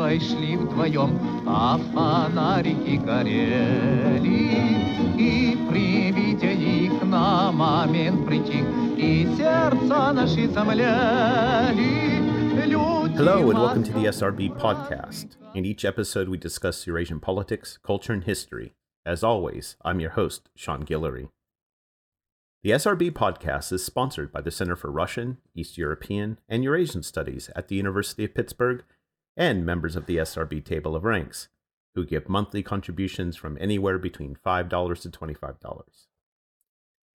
твои шли вдвоем, а фонарики горели. И при виде их на момент притих, и сердца наши замляли. Hello, and welcome to the SRB podcast. In each episode, we discuss Eurasian politics, culture, and history. As always, I'm your host, Sean Guillory. The SRB podcast is sponsored by the Center for Russian, East European, and Eurasian Studies at the University of Pittsburgh and members of the SRB Table of Ranks, who give monthly contributions from anywhere between $5 to $25.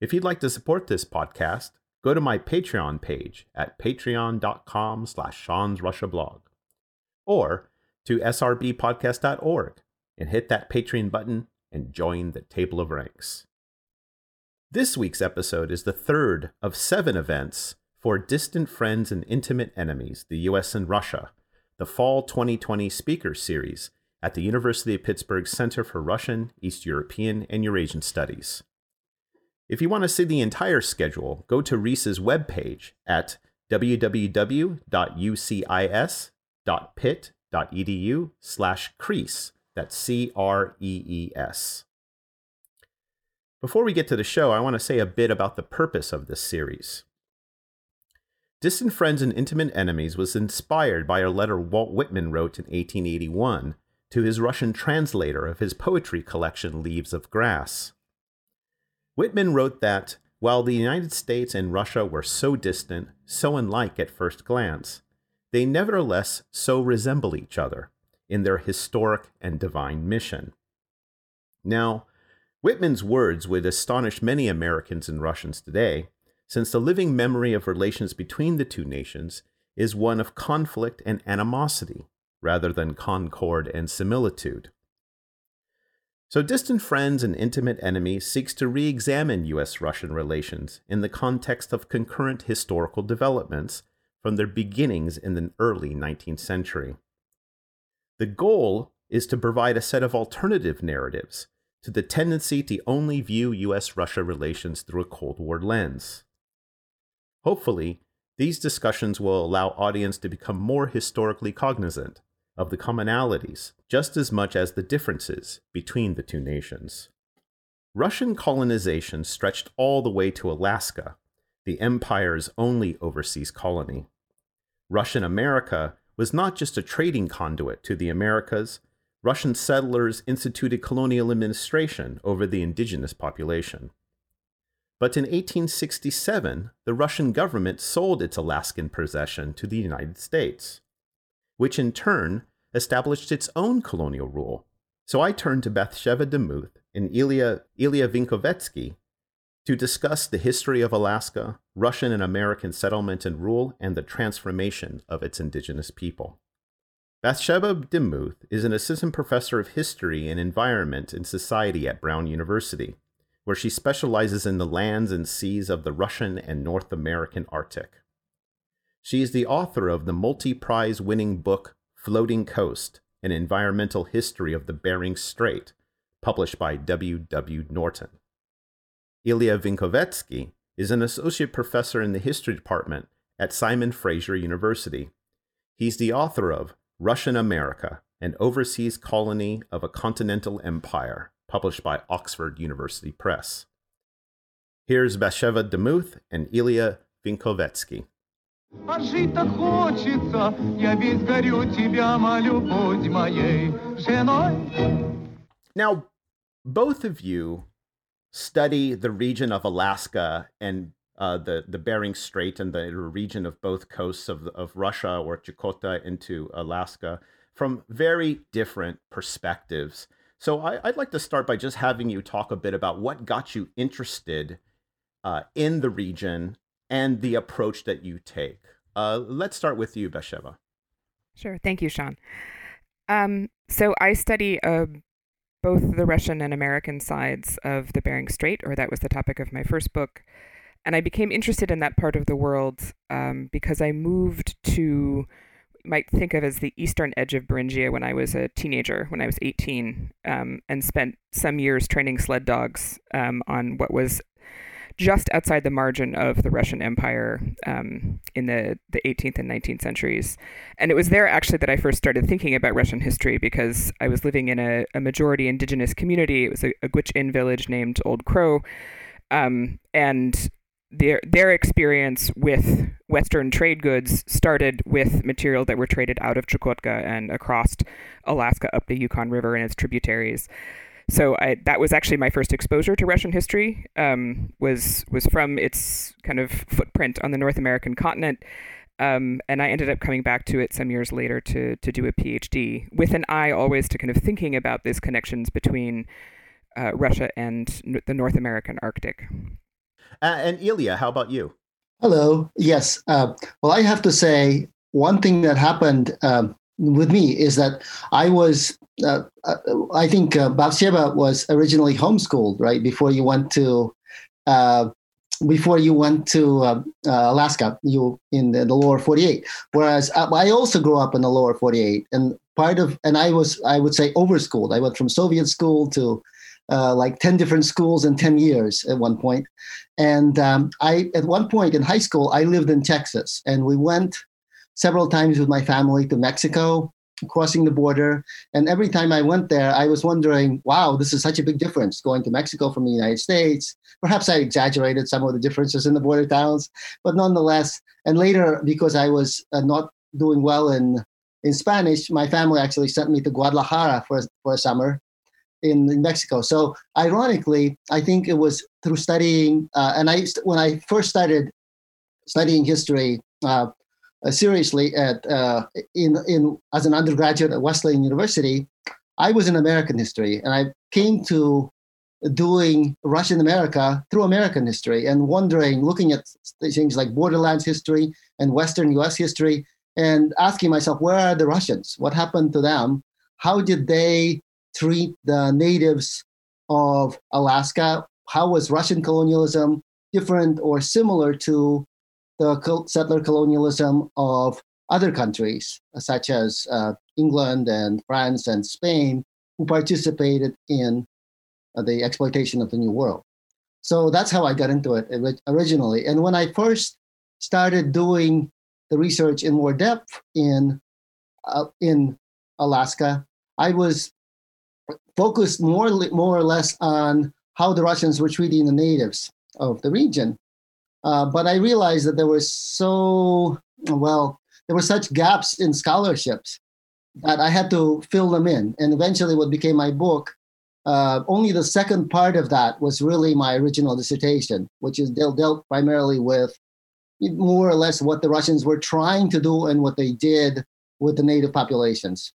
If you'd like to support this podcast, go to my Patreon page at patreon.com slash Sean's Russia blog, or to srbpodcast.org and hit that Patreon button and join the Table of Ranks. This week's episode is the third of seven events for Distant Friends and Intimate Enemies, the US and Russia, the Fall 2020 Speaker Series at the University of Pittsburgh Center for Russian, East European, and Eurasian Studies. If you want to see the entire schedule, go to REES's webpage at www.ucis.pitt.edu slash crease. That's C-R-E-E-S. Before we get to the show, I want to say a bit about the purpose of this series. Distant Friends and Intimate Enemies was inspired by a letter Walt Whitman wrote in 1881 to his Russian translator of his poetry collection Leaves of Grass. Whitman wrote that while the United States and Russia were so distant, so unlike at first glance, they nevertheless so resemble each other in their historic and divine mission. Now, Whitman's words would astonish many Americans and Russians today, since the living memory of relations between the two nations is one of conflict and animosity rather than concord and similitude. So, Distant Friends and Intimate Enemies seeks to re examine US Russian relations in the context of concurrent historical developments from their beginnings in the early 19th century. The goal is to provide a set of alternative narratives to the tendency to only view US Russia relations through a Cold War lens. Hopefully, these discussions will allow audience to become more historically cognizant of the commonalities just as much as the differences between the two nations. Russian colonization stretched all the way to Alaska, the empire's only overseas colony. Russian America was not just a trading conduit to the Americas, Russian settlers instituted colonial administration over the indigenous population. But in 1867, the Russian government sold its Alaskan possession to the United States which in turn established its own colonial rule. So I turned to Bathsheba Demuth and Ilya, Ilya Vinkovetsky to discuss the history of Alaska, Russian and American settlement and rule, and the transformation of its indigenous people. Bathsheba Demuth is an assistant professor of history and environment and society at Brown University, where she specializes in the lands and seas of the Russian and North American Arctic. She is the author of the multi prize winning book Floating Coast An Environmental History of the Bering Strait, published by W. W. Norton. Ilya Vinkovetsky is an associate professor in the history department at Simon Fraser University. He's the author of Russian America, an overseas colony of a continental empire, published by Oxford University Press. Here's Bathsheba Demuth and Ilya Vinkovetsky. А жить так хочется, я весь горю тебя, молю, будь моей женой. Now, both of you study the region of Alaska and uh, the the Bering Strait and the region of both coasts of of Russia or Chukotka into Alaska from very different perspectives. So I, would like to start by just having you talk a bit about what got you interested uh, in the region and the approach that you take. Uh, let's start with you, Bathsheba. Sure. Thank you, Sean. Um, so I study uh, both the Russian and American sides of the Bering Strait, or that was the topic of my first book. And I became interested in that part of the world um, because I moved to, might think of as the eastern edge of Beringia when I was a teenager, when I was 18, um, and spent some years training sled dogs um, on what was just outside the margin of the Russian Empire um, in the, the 18th and 19th centuries. And it was there actually that I first started thinking about Russian history because I was living in a, a majority indigenous community. It was a, a Gwich'in village named Old Crow. Um, and their their experience with Western trade goods started with material that were traded out of Chukotka and across Alaska up the Yukon River and its tributaries. So I, that was actually my first exposure to Russian history. Um, was was from its kind of footprint on the North American continent, um, and I ended up coming back to it some years later to to do a PhD with an eye always to kind of thinking about these connections between uh, Russia and the North American Arctic. Uh, and Ilya, how about you? Hello. Yes. Uh, well, I have to say one thing that happened um, with me is that I was, uh, uh I think uh, Batsheva was originally homeschooled, right? Before you went to, uh, before you went to uh, Alaska, you in the, the, lower 48. Whereas I also grew up in the lower 48 and part of, and I was, I would say overschooled. I went from Soviet school to uh, like 10 different schools in 10 years at one point. And um, I, at one point in high school, I lived in Texas and we went several times with my family to Mexico, crossing the border. And every time I went there, I was wondering, wow, this is such a big difference going to Mexico from the United States. Perhaps I exaggerated some of the differences in the border towns, but nonetheless, and later, because I was uh, not doing well in in Spanish, my family actually sent me to Guadalajara for, for a summer in, Mexico. So ironically, I think it was through studying, uh, and I when I first started studying history uh, seriously at uh, in in as an undergraduate at Wesleyan University, I was in American history, and I came to doing Russian America through American history and wondering, looking at things like borderlands history and Western U.S. history, and asking myself, where are the Russians? What happened to them? How did they treat the natives of Alaska? How was Russian colonialism different or similar to the settler colonialism of other countries, such as uh, England and France and Spain, who participated in uh, the exploitation of the New World? So that's how I got into it originally. And when I first started doing the research in more depth in uh, in Alaska, I was focused more, more or less on how the Russians were treating the natives of the region. Uh, but I realized that there were so, well, there were such gaps in scholarships that I had to fill them in. And eventually, what became my book, uh, only the second part of that was really my original dissertation, which is dealt, dealt primarily with more or less what the Russians were trying to do and what they did with the native populations.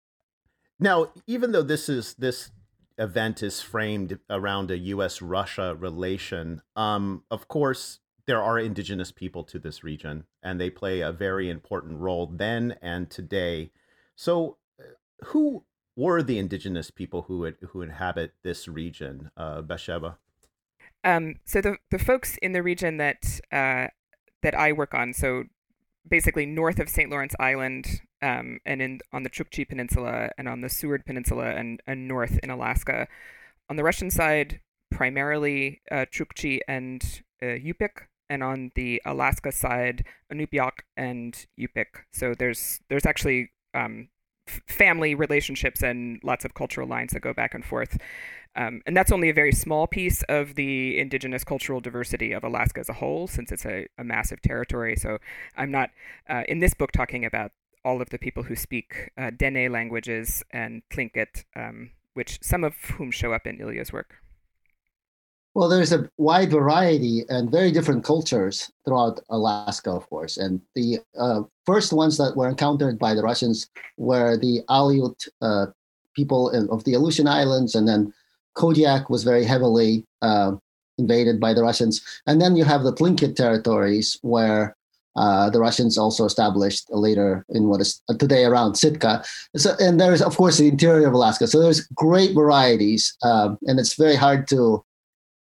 Now, even though this is this event is framed around a U.S. Russia relation, um, of course there are indigenous people to this region, and they play a very important role then and today. So, uh, who were the indigenous people who who inhabit this region, uh, Batsheva? Um, so the the folks in the region that uh, that I work on, so basically north of St. Lawrence Island, um, and in on the Chukchi Peninsula and on the Seward Peninsula and, and north in Alaska. On the Russian side, primarily uh, Chukchi and uh, Yupik, and on the Alaska side, Inupiaq and Yupik. So there's there's actually um, f- family relationships and lots of cultural lines that go back and forth. Um, and that's only a very small piece of the indigenous cultural diversity of Alaska as a whole, since it's a, a massive territory. So I'm not uh, in this book talking about all of the people who speak uh, Dene languages and Tlingit, um, which some of whom show up in Ilya's work. Well, there's a wide variety and very different cultures throughout Alaska, of course. And the uh, first ones that were encountered by the Russians were the Aleut uh, people of the Aleutian Islands, and then Kodiak was very heavily uh, invaded by the Russians. And then you have the Tlingit territories, where uh, the Russians also established later in what is today around Sitka. So, and there's, of course, the interior of Alaska. So there's great varieties, um, and it's very hard to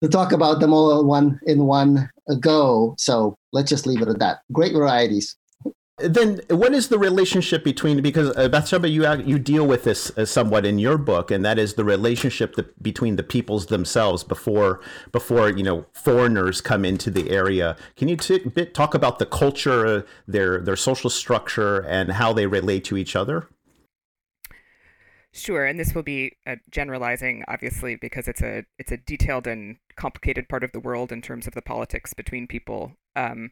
to talk about them all in one in one go. So let's just leave it at that. Great varieties. Then what is the relationship between because uh, Bathsheba you you deal with this uh, somewhat in your book and that is the relationship between the peoples themselves before before you know foreigners come into the area can you t- bit talk about the culture their their social structure and how they relate to each other Sure, and this will be uh, generalizing, obviously, because it's a it's a detailed and complicated part of the world in terms of the politics between people. Um,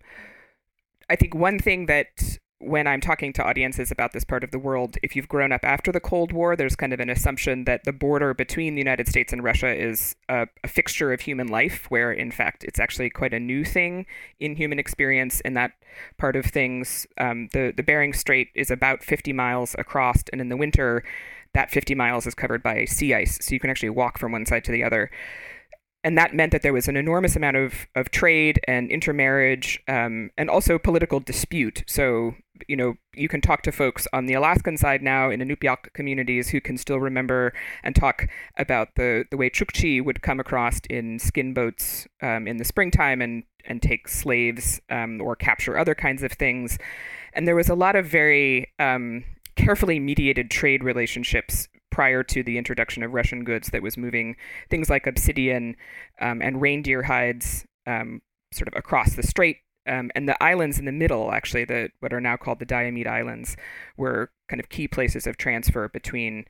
I think one thing that when I'm talking to audiences about this part of the world, if you've grown up after the Cold War, there's kind of an assumption that the border between the United States and Russia is a, a, fixture of human life, where in fact it's actually quite a new thing in human experience in that part of things. Um, the, the Bering Strait is about 50 miles across, and in the winter, that 50 miles is covered by sea ice, so you can actually walk from one side to the other and that meant that there was an enormous amount of, of trade and intermarriage um, and also political dispute. So, you know, you can talk to folks on the Alaskan side now in Inupiaq communities who can still remember and talk about the, the way Chukchi would come across in skin boats um, in the springtime and, and take slaves um, or capture other kinds of things. And there was a lot of very um, carefully mediated trade relationships prior to the introduction of Russian goods that was moving things like obsidian um, and reindeer hides um, sort of across the strait. Um, and the islands in the middle, actually, the what are now called the Diomede Islands, were kind of key places of transfer between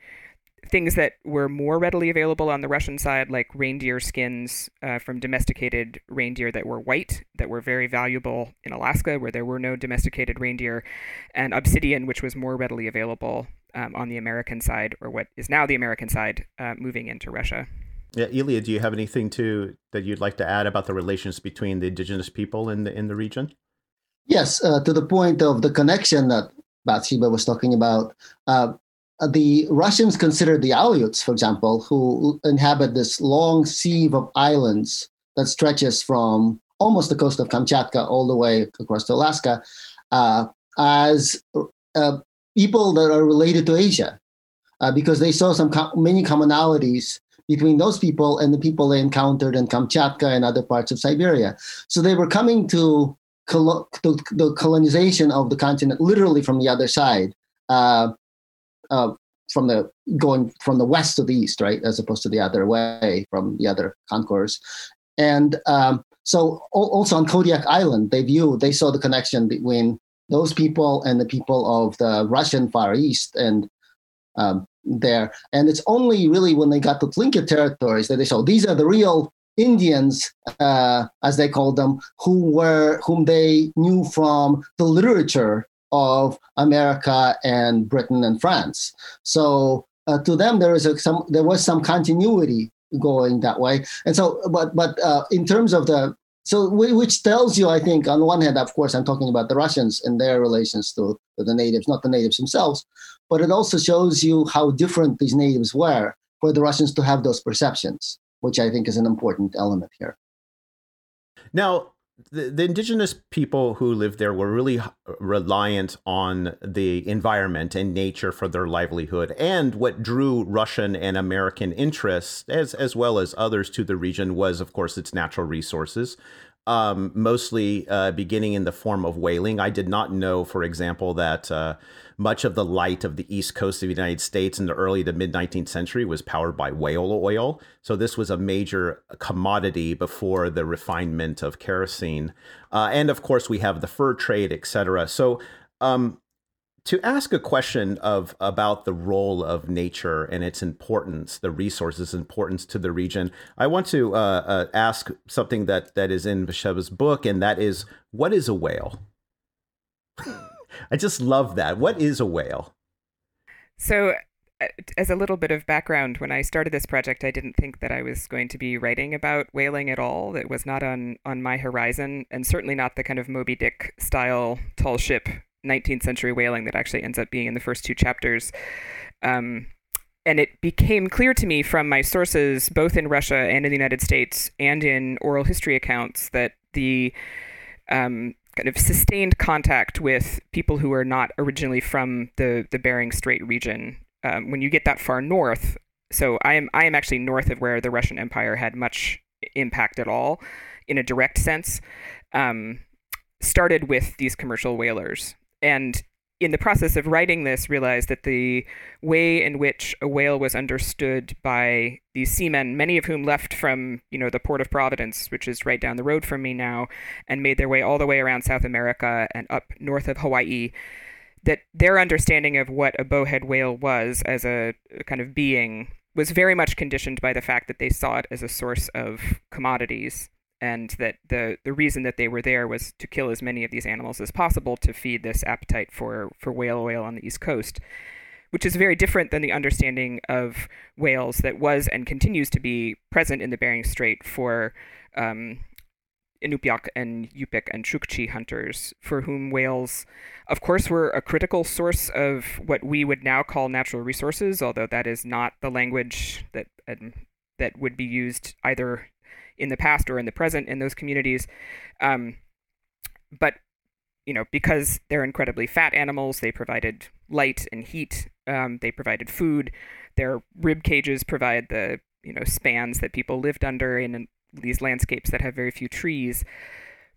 things that were more readily available on the Russian side, like reindeer skins uh, from domesticated reindeer that were white, that were very valuable in Alaska, where there were no domesticated reindeer, and obsidian, which was more readily available um, on the American side, or what is now the American side, uh, moving into Russia. Yeah, Ilya, do you have anything to that you'd like to add about the relations between the indigenous people in the in the region? Yes, uh, to the point of the connection that Bathsheba was talking about. Uh, the Russians consider the Aleuts, for example, who inhabit this long sieve of islands that stretches from almost the coast of Kamchatka all the way across to Alaska, uh, as uh, people that are related to Asia, uh, because they saw some many commonalities between those people and the people they encountered in Kamchatka and other parts of Siberia. So they were coming to, colo- to the colonization of the continent literally from the other side. Uh, uh, from the going from the west to the east, right, as opposed to the other way from the other concourse, and um, so also on Kodiak Island, they view they saw the connection between those people and the people of the Russian Far East and um, there. And it's only really when they got to Tlingit territories that they saw these are the real Indians, uh, as they called them, who were whom they knew from the literature of America and Britain and France. So uh, to them, there is a, some there was some continuity going that way. And so, but but uh, in terms of the so which tells you, I think, on one hand, of course, I'm talking about the Russians and their relations to, the natives, not the natives themselves, but it also shows you how different these natives were for the Russians to have those perceptions, which I think is an important element here. Now, the, the indigenous people who lived there were really reliant on the environment and nature for their livelihood. And what drew Russian and American interests, as, as well as others to the region, was, of course, its natural resources um, mostly uh, beginning in the form of whaling. I did not know, for example, that uh, much of the light of the east coast of the United States in the early to mid 19th century was powered by whale oil. So this was a major commodity before the refinement of kerosene. Uh, and of course, we have the fur trade, etc. So um, to ask a question of about the role of nature and its importance, the resources importance to the region, I want to uh, uh, ask something that that is in Bathsheba's book, and that is, what is a whale? I just love that. What is a whale? So, uh, as a little bit of background, when I started this project, I didn't think that I was going to be writing about whaling at all. That was not on on my horizon, and certainly not the kind of Moby Dick style tall ship 19th century whaling that actually ends up being in the first two chapters. Um, and it became clear to me from my sources, both in Russia and in the United States, and in oral history accounts, that the um, kind of sustained contact with people who are not originally from the the Bering Strait region. Um, when you get that far north, so I am I am actually north of where the Russian Empire had much impact at all, in a direct sense. Um, started with these commercial whalers and in the process of writing this, realized that the way in which a whale was understood by these seamen, many of whom left from, you know, the port of Providence, which is right down the road from me now, and made their way all the way around South America and up north of Hawaii, that their understanding of what a bowhead whale was as a, a kind of being was very much conditioned by the fact that they saw it as a source of commodities and that the the reason that they were there was to kill as many of these animals as possible to feed this appetite for for whale oil on the east coast which is very different than the understanding of whales that was and continues to be present in the Bering Strait for um, Inupiaq and Yupik and Chukchi hunters, for whom whales, of course, were a critical source of what we would now call natural resources, although that is not the language that um, that would be used either in the past or in the present in those communities. Um, but you know, because they're incredibly fat animals, they provided light and heat. Um, they provided food. Their rib cages provide the you know spans that people lived under in these landscapes that have very few trees.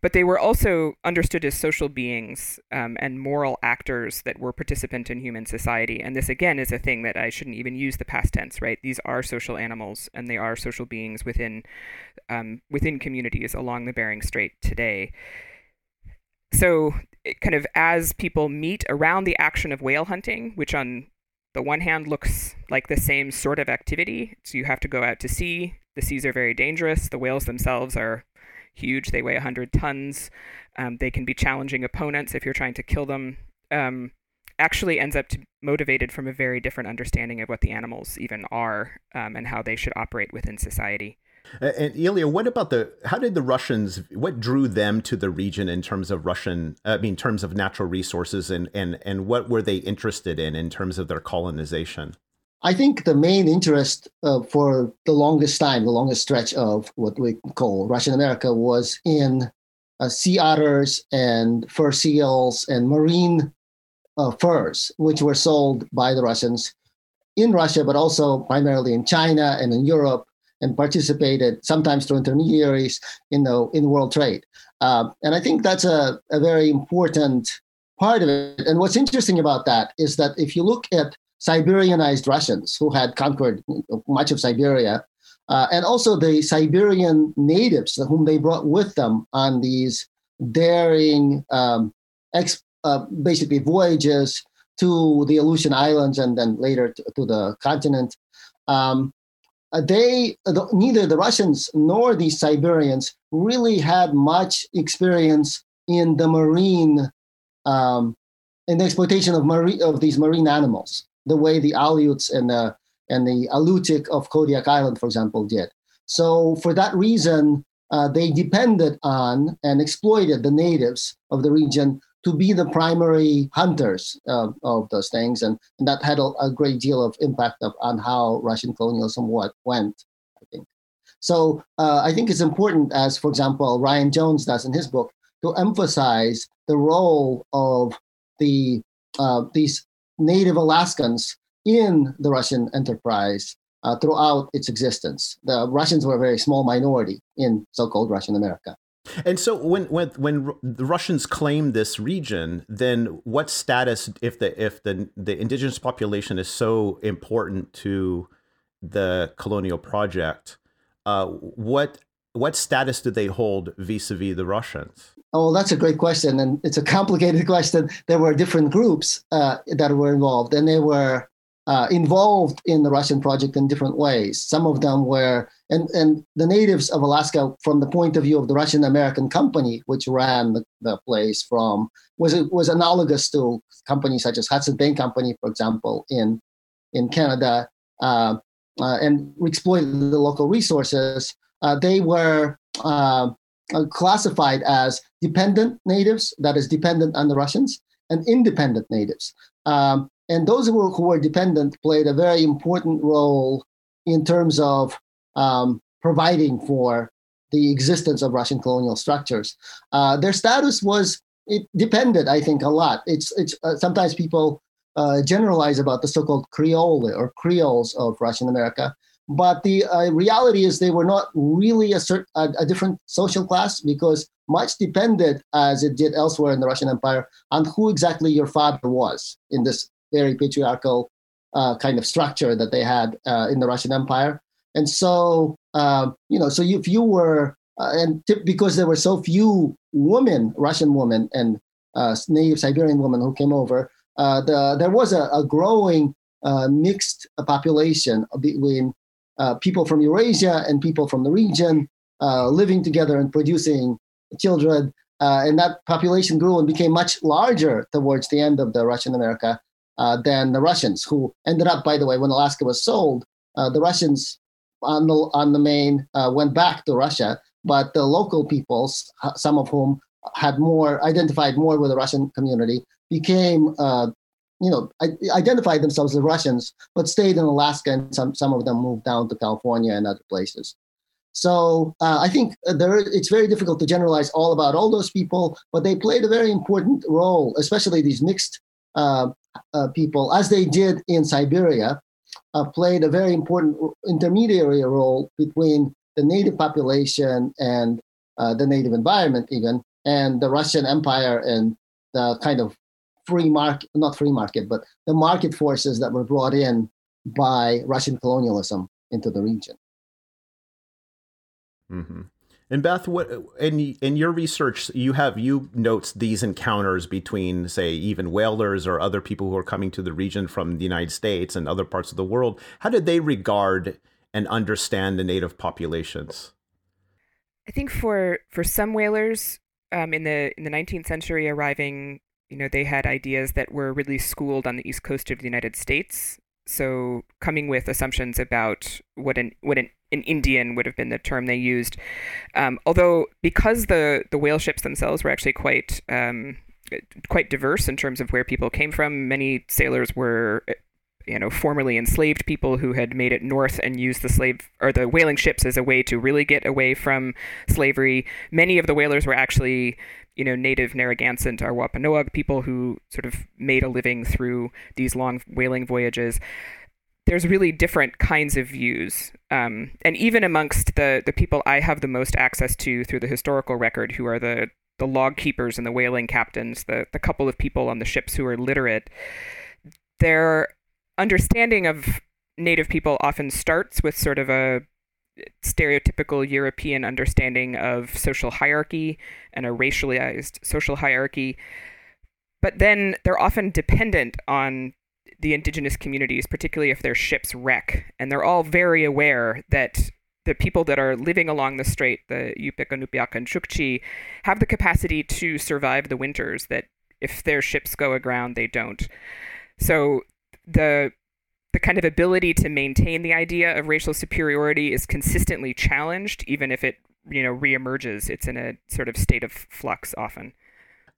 But they were also understood as social beings um, and moral actors that were participant in human society. And this, again, is a thing that I shouldn't even use the past tense, right? These are social animals and they are social beings within, um, within communities along the Bering Strait today. So, kind of as people meet around the action of whale hunting, which on the one hand looks like the same sort of activity, so you have to go out to sea. The seas are very dangerous. The whales themselves are huge. They weigh 100 tons. Um, they can be challenging opponents if you're trying to kill them. Um, actually ends up motivated from a very different understanding of what the animals even are um, and how they should operate within society. And Ilya, what about the? How did the Russians? What drew them to the region in terms of Russian? I mean, in terms of natural resources, and and and what were they interested in in terms of their colonization? I think the main interest uh, for the longest time, the longest stretch of what we call Russian America, was in uh, sea otters and fur seals and marine uh, furs, which were sold by the Russians in Russia, but also primarily in China and in Europe, and participated sometimes through intermediaries in the in world trade. Uh, and I think that's a, a very important part of it. And what's interesting about that is that if you look at Siberianized Russians who had conquered much of Siberia, uh, and also the Siberian natives whom they brought with them on these daring, um, ex- uh, basically voyages to the Aleutian Islands and then later to, to the continent. Um, uh, they the, neither the Russians nor the Siberians really had much experience in the marine um, in the exploitation of marine of these marine animals the way the Aleuts and the and the Alutiiq of Kodiak Island, for example, did. So for that reason, uh, they depended on and exploited the natives of the region to be the primary hunters uh, of those things, and, and that had a, a, great deal of impact of, on how Russian colonialism what went. I think. So uh, I think it's important, as for example Ryan Jones does in his book, to emphasize the role of the uh, these native Alaskans in the Russian enterprise uh, throughout its existence. The Russians were a very small minority in so-called Russian America. And so, when when when the Russians claim this region, then what status if the if the the indigenous population is so important to the colonial project? Uh, what what status do they hold vis-a-vis the Russians? Oh, that's a great question, and it's a complicated question. There were different groups uh, that were involved, and they were uh, involved in the Russian project in different ways. Some of them were, and and the natives of Alaska, from the point of view of the Russian American company, which ran the, the place from, was was analogous to companies such as Hudson Bay Company, for example, in in Canada, uh, uh and exploited the local resources. Uh, they were uh, classified as dependent natives, that is dependent on the Russians, and independent natives. Um, and those who were, who were, dependent played a very important role in terms of um, providing for the existence of Russian colonial structures. Uh, their status was it depended, I think, a lot. It's it's uh, sometimes people uh, generalize about the so-called Creole or Creoles of Russian America, but the uh, reality is they were not really a, cert- a, a, different social class because much depended, as it did elsewhere in the Russian Empire, on who exactly your father was in this very patriarchal uh, kind of structure that they had uh, in the Russian Empire. And so, uh, you know, so if you were, uh, and t- because there were so few women, Russian women and uh, native Siberian women who came over, uh, the, there was a, a growing mixed population between people from Eurasia and people from the region living together and producing children. and that population grew and became much larger towards the end of the Russian America uh, than the Russians, who ended up, by the way, when Alaska was sold, uh, the Russians on the on the main uh, went back to Russia, but the local peoples, some of whom had more identified more with the Russian community, became uh, you know identified themselves as Russians, but stayed in Alaska, and some some of them moved down to California and other places. So uh, I think there, it's very difficult to generalize all about all those people, but they played a very important role, especially these mixed uh, uh, people, as they did in Siberia, uh, played a very important intermediary role between the native population and uh, the native environment, even, and the Russian Empire and the kind of free market, not free market, but the market forces that were brought in by Russian colonialism into the region. Mm-hmm. And Beth, what in in your research you have you notes these encounters between, say, even whalers or other people who are coming to the region from the United States and other parts of the world. How did they regard and understand the native populations? I think for for some whalers um, in the in the 19th century arriving, you know, they had ideas that were really schooled on the east coast of the United States. So coming with assumptions about what an what an an Indian would have been the term they used. Um, although because the the whale ships themselves were actually quite um, quite diverse in terms of where people came from, many sailors were you know formerly enslaved people who had made it north and used the slave or the whaling ships as a way to really get away from slavery. Many of the whalers were actually you know native Narragansett or Wampanoag people who sort of made a living through these long whaling voyages there's really different kinds of views. Um, and even amongst the, the people I have the most access to through the historical record, who are the, the log keepers and the whaling captains, the, the couple of people on the ships who are literate, their understanding of Native people often starts with sort of a stereotypical European understanding of social hierarchy and a racialized social hierarchy. But then they're often dependent on the indigenous communities, particularly if their ships wreck. And they're all very aware that the people that are living along the strait, the Yupik, Inupiaq, and Chukchi, have the capacity to survive the winters that if their ships go aground, they don't. So the the kind of ability to maintain the idea of racial superiority is consistently challenged, even if it you know reemerges. It's in a sort of state of flux often.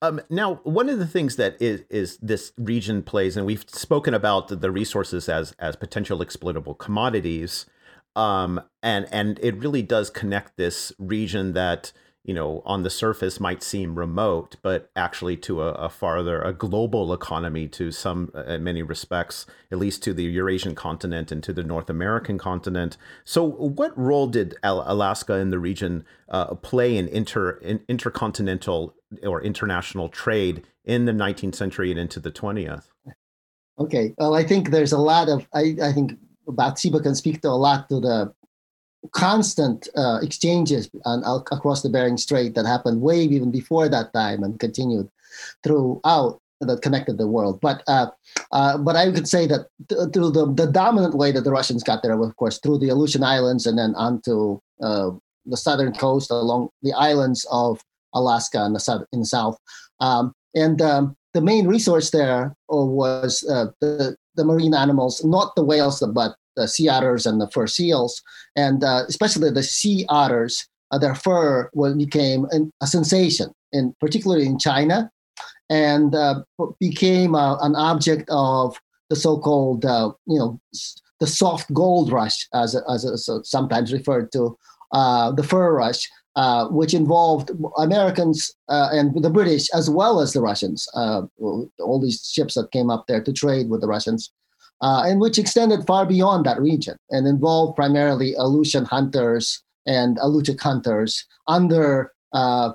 Um, now, one of the things that is, is this region plays, and we've spoken about the resources as as potential exploitable commodities, um, and and it really does connect this region that you know, on the surface might seem remote, but actually to a, a farther, a global economy to some, uh, in many respects, at least to the Eurasian continent and to the North American continent. So, what role did Alaska in the region uh, play in, inter, in intercontinental or international trade in the 19th century and into the 20th? Okay, well, I think there's a lot of, I, I think Bathsheba can speak to a lot to the constant uh, exchanges on, across the Bering Strait that happened way even before that time and continued throughout that connected the world. But uh, uh, but I could say that th- through the, the dominant way that the Russians got there, was, of course, through the Aleutian Islands and then onto uh, the southern coast along the islands of Alaska in the south. In the south. Um, and um, the main resource there was uh, the, the marine animals, not the whales, but the sea otters and the fur seals, and uh, especially the sea otters, uh, their fur became an, a sensation, in particularly in China, and uh, became uh, an object of the so-called, uh, you know, the soft gold rush, as as, as sometimes referred to, uh, the fur rush. which involved Americans and the British as well as the Russians. all these ships that came up there to trade with the Russians uh, and which extended far beyond that region and involved primarily Aleutian hunters and Alutiiq hunters under uh,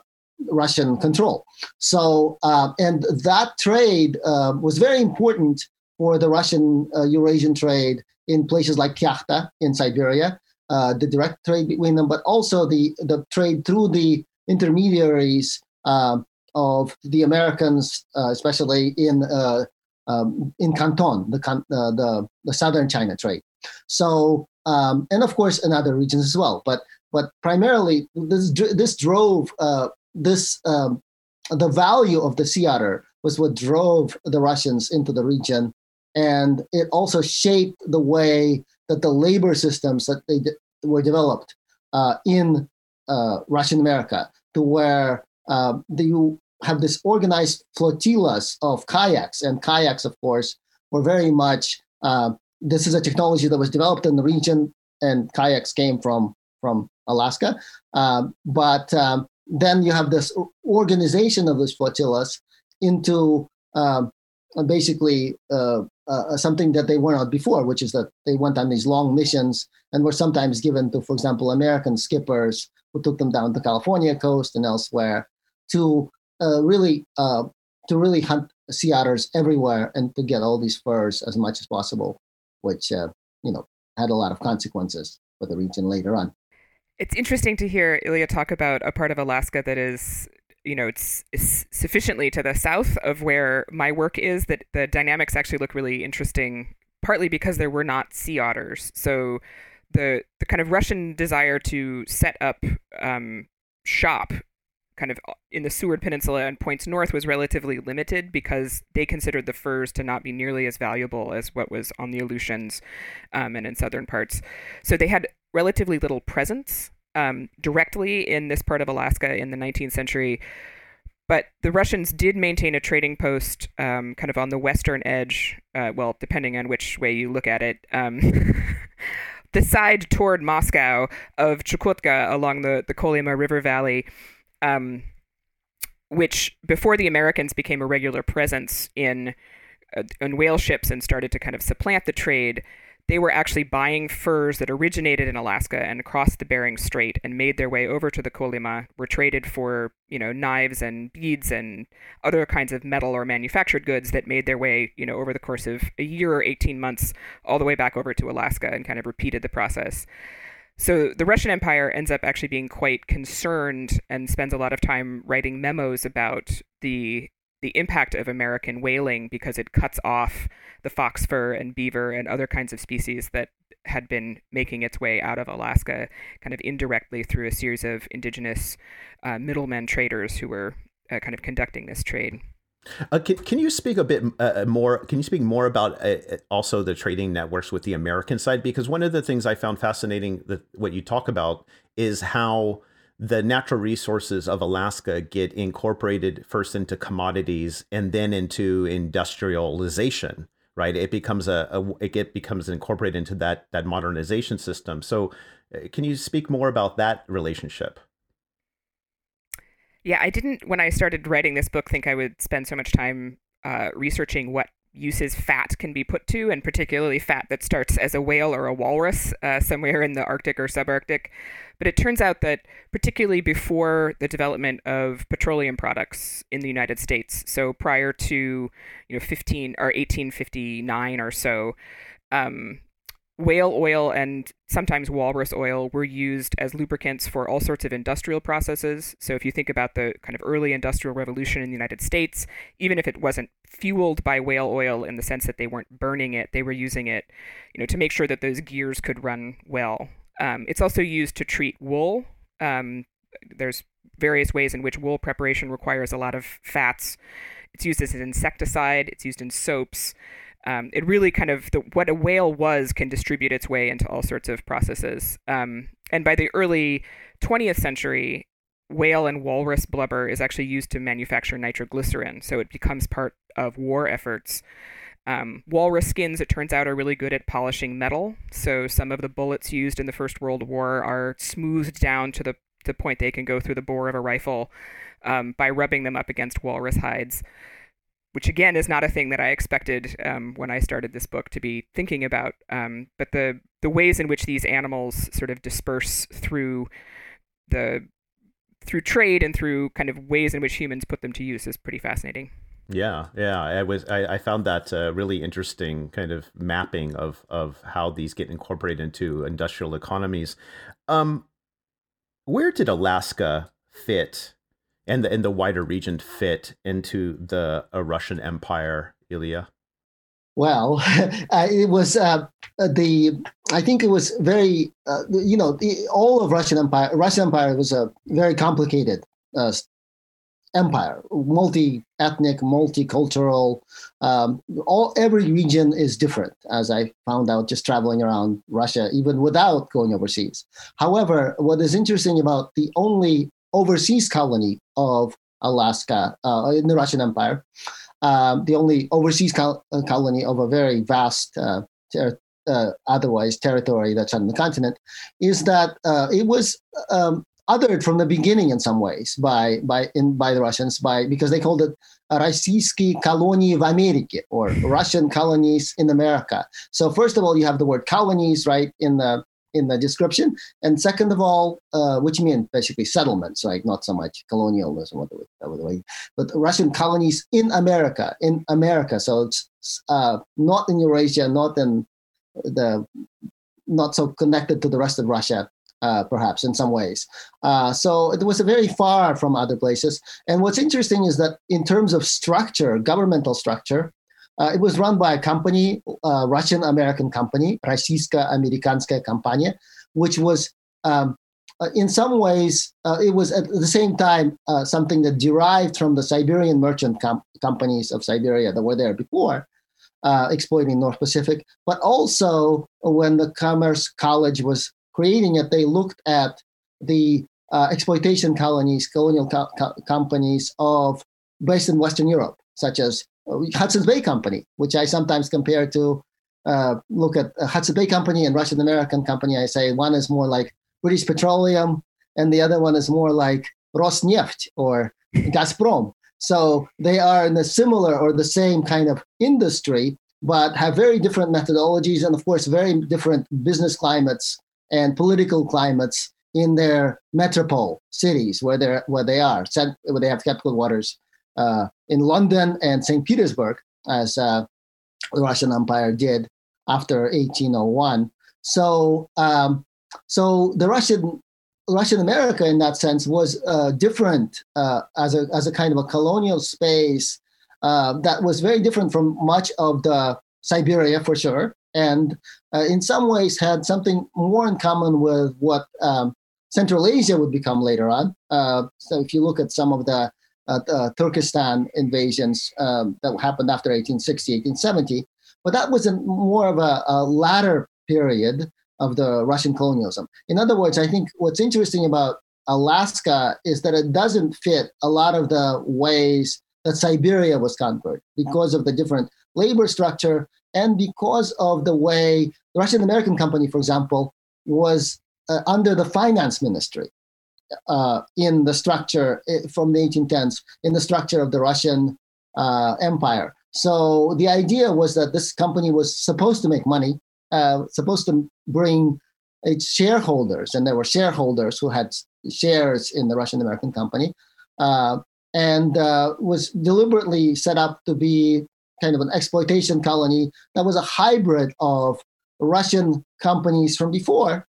Russian control. So, uh, and that trade uh, was very important for the Russian uh, Eurasian trade in places like Kyakhta in Siberia, uh, the direct trade between them, but also the, the trade through the intermediaries of the Americans, especially in um, in Canton, the, the the southern China trade. So, um, and of course in other regions as well, but but primarily this this drove uh, this um, the value of the sea otter was what drove the Russians into the region, and it also shaped the way that the labor systems that they de- were developed uh, in uh, Russian America, to where uh, you have this organized flotillas of kayaks, and kayaks, of course, were very much. Uh, this is a technology that was developed in the region, and kayaks came from from Alaska. Um, but um, then you have this organization of these flotillas into um, basically uh, uh, something that they were not out before, which is that they went on these long missions and were sometimes given to, for example, American skippers who took them down the California coast and elsewhere to uh, really uh, to really hunt sea otters everywhere and to get all these furs as much as possible, which uh, you know had a lot of consequences for the region later on. It's interesting to hear Ilya talk about a part of Alaska that is, you know, it's, it's, sufficiently to the south of where my work is that the dynamics actually look really interesting, partly because there were not sea otters. So the the kind of Russian desire to set up um, shop kind of in the Seward Peninsula and points north was relatively limited because they considered the furs to not be nearly as valuable as what was on the Aleutians um, and in southern parts. So they had relatively little presence um, directly in this part of Alaska in the 19th century. But the Russians did maintain a trading post um, kind of on the western edge, uh, well, depending on which way you look at it. Um, the side toward Moscow of Chukotka along the, the Kolyma River Valley um, which before the Americans became a regular presence in uh, in whale ships and started to kind of supplant the trade, they were actually buying furs that originated in Alaska and crossed the Bering Strait and made their way over to the Kolyma, were traded for, you know, knives and beads and other kinds of metal or manufactured goods that made their way, you know, over the course of a year or 18 months all the way back over to Alaska and kind of repeated the process. So the Russian Empire ends up actually being quite concerned and spends a lot of time writing memos about the the impact of American whaling because it cuts off the fox fur and beaver and other kinds of species that had been making its way out of Alaska kind of indirectly through a series of indigenous uh, middlemen traders who were uh, kind of conducting this trade. Uh, can, can you speak a bit uh, uh, more? Can you speak more about uh, uh, also the trading networks with the American side? Because one of the things I found fascinating that what you talk about is how the natural resources of Alaska get incorporated first into commodities and then into industrialization. Right, it becomes a, a it get becomes incorporated into that that modernization system. So, uh, can you speak more about that relationship? Yeah, I didn't, when I started writing this book, think I would spend so much time uh, researching what uses fat can be put to, and particularly fat that starts as a whale or a walrus uh, somewhere in the Arctic or subarctic. But it turns out that, particularly before the development of petroleum products in the United States, so prior to you know 15 or 1859 or so, um, whale oil and sometimes walrus oil were used as lubricants for all sorts of industrial processes. So if you think about the kind of early industrial revolution in the United States, even if it wasn't fueled by whale oil in the sense that they weren't burning it, they were using it, you know, to make sure that those gears could run well. Um, it's also used to treat wool. Um, there's various ways in which wool preparation requires a lot of fats. It's used as an insecticide. It's used in soaps um, it really kind of the, what a whale was can distribute its way into all sorts of processes. Um, and by the early 20th century, whale and walrus blubber is actually used to manufacture nitroglycerin, so it becomes part of war efforts. Um, walrus skins, it turns out, are really good at polishing metal. So some of the bullets used in the First World War are smoothed down to the, the point they can go through the bore of a rifle um, by rubbing them up against walrus hides which again is not a thing that I expected um, when I started this book to be thinking about. Um, but the the ways in which these animals sort of disperse through the through trade and through kind of ways in which humans put them to use is pretty fascinating. Yeah, yeah, I was I, I found that uh, really interesting kind of mapping of of how these get incorporated into industrial economies. Um, where did Alaska fit, and the and the wider region fit into the uh, Russian Empire, Ilya? Well, uh, it was uh, the I think it was very uh, you know the, all of Russian Empire. Russian Empire was a very complicated uh, empire, multi-ethnic, multicultural. Um, all every region is different, as I found out just traveling around Russia, even without going overseas. However, what is interesting about the only overseas colony of Alaska uh, in the Russian Empire, um, the only overseas col- uh, colony of a very vast. Uh, ter- uh, otherwise territory that's on the continent, is that uh, it was um, othered from the beginning in some ways by by in by the Russians by because they called it Российские колонии в Америке or Russian colonies in America. So first of all, you have the word colonies right in the in the description, and second of all, uh, which mean basically settlements, right? Not so much colonialism, but Russian colonies in America, in America. So it's uh, not in Eurasia, not in the not so connected to the rest of Russia, uh, perhaps in some ways. Uh, so it was very far from other places. And what's interesting is that in terms of structure, governmental structure, uh, it was run by a company, a Russian American company, Российская Американская компания, which was um, uh, in some ways, uh, it was at the same time uh, something that derived from the Siberian merchant com- companies of Siberia that were there before. exploiting North Pacific, but also when the Commerce College was creating it, they looked at the uh, exploitation colonies, colonial co- co- companies of based in Western Europe, such as uh, Hudson's Bay Company, which I sometimes compare to uh, look at Hudson's Bay Company and Russian American Company. I say one is more like British Petroleum, and the other one is more like Rosneft or Gazprom. So they are in a similar or the same kind of industry, but have very different methodologies and, of course, very different business climates and political climates in their metropole cities where they're where they are where they have headquarters uh, in London and St. Petersburg, as uh, the Russian Empire did after 1801. So, um, so the Russian Russian America, in that sense, was uh, different uh, as a as a kind of a colonial space uh, that was very different from much of the Siberia, for sure, and uh, in some ways had something more in common with what um, Central Asia would become later on. Uh, so if you look at some of the uh, Turkestan invasions um, that happened after 1860, 1870, but that was a, more of a, a latter period of the Russian colonialism. In other words, I think what's interesting about Alaska is that it doesn't fit a lot of the ways that Siberia was conquered because of the different labor structure and because of the way the Russian American company, for example, was uh, under the finance ministry uh, in the structure uh, from the 1810s, in the structure of the Russian uh, empire. So the idea was that this company was supposed to make money, uh, supposed to bring its shareholders, and there were shareholders who had shares in the Russian American company, uh, and was deliberately set up to be kind of an exploitation colony that was a hybrid of Russian companies from before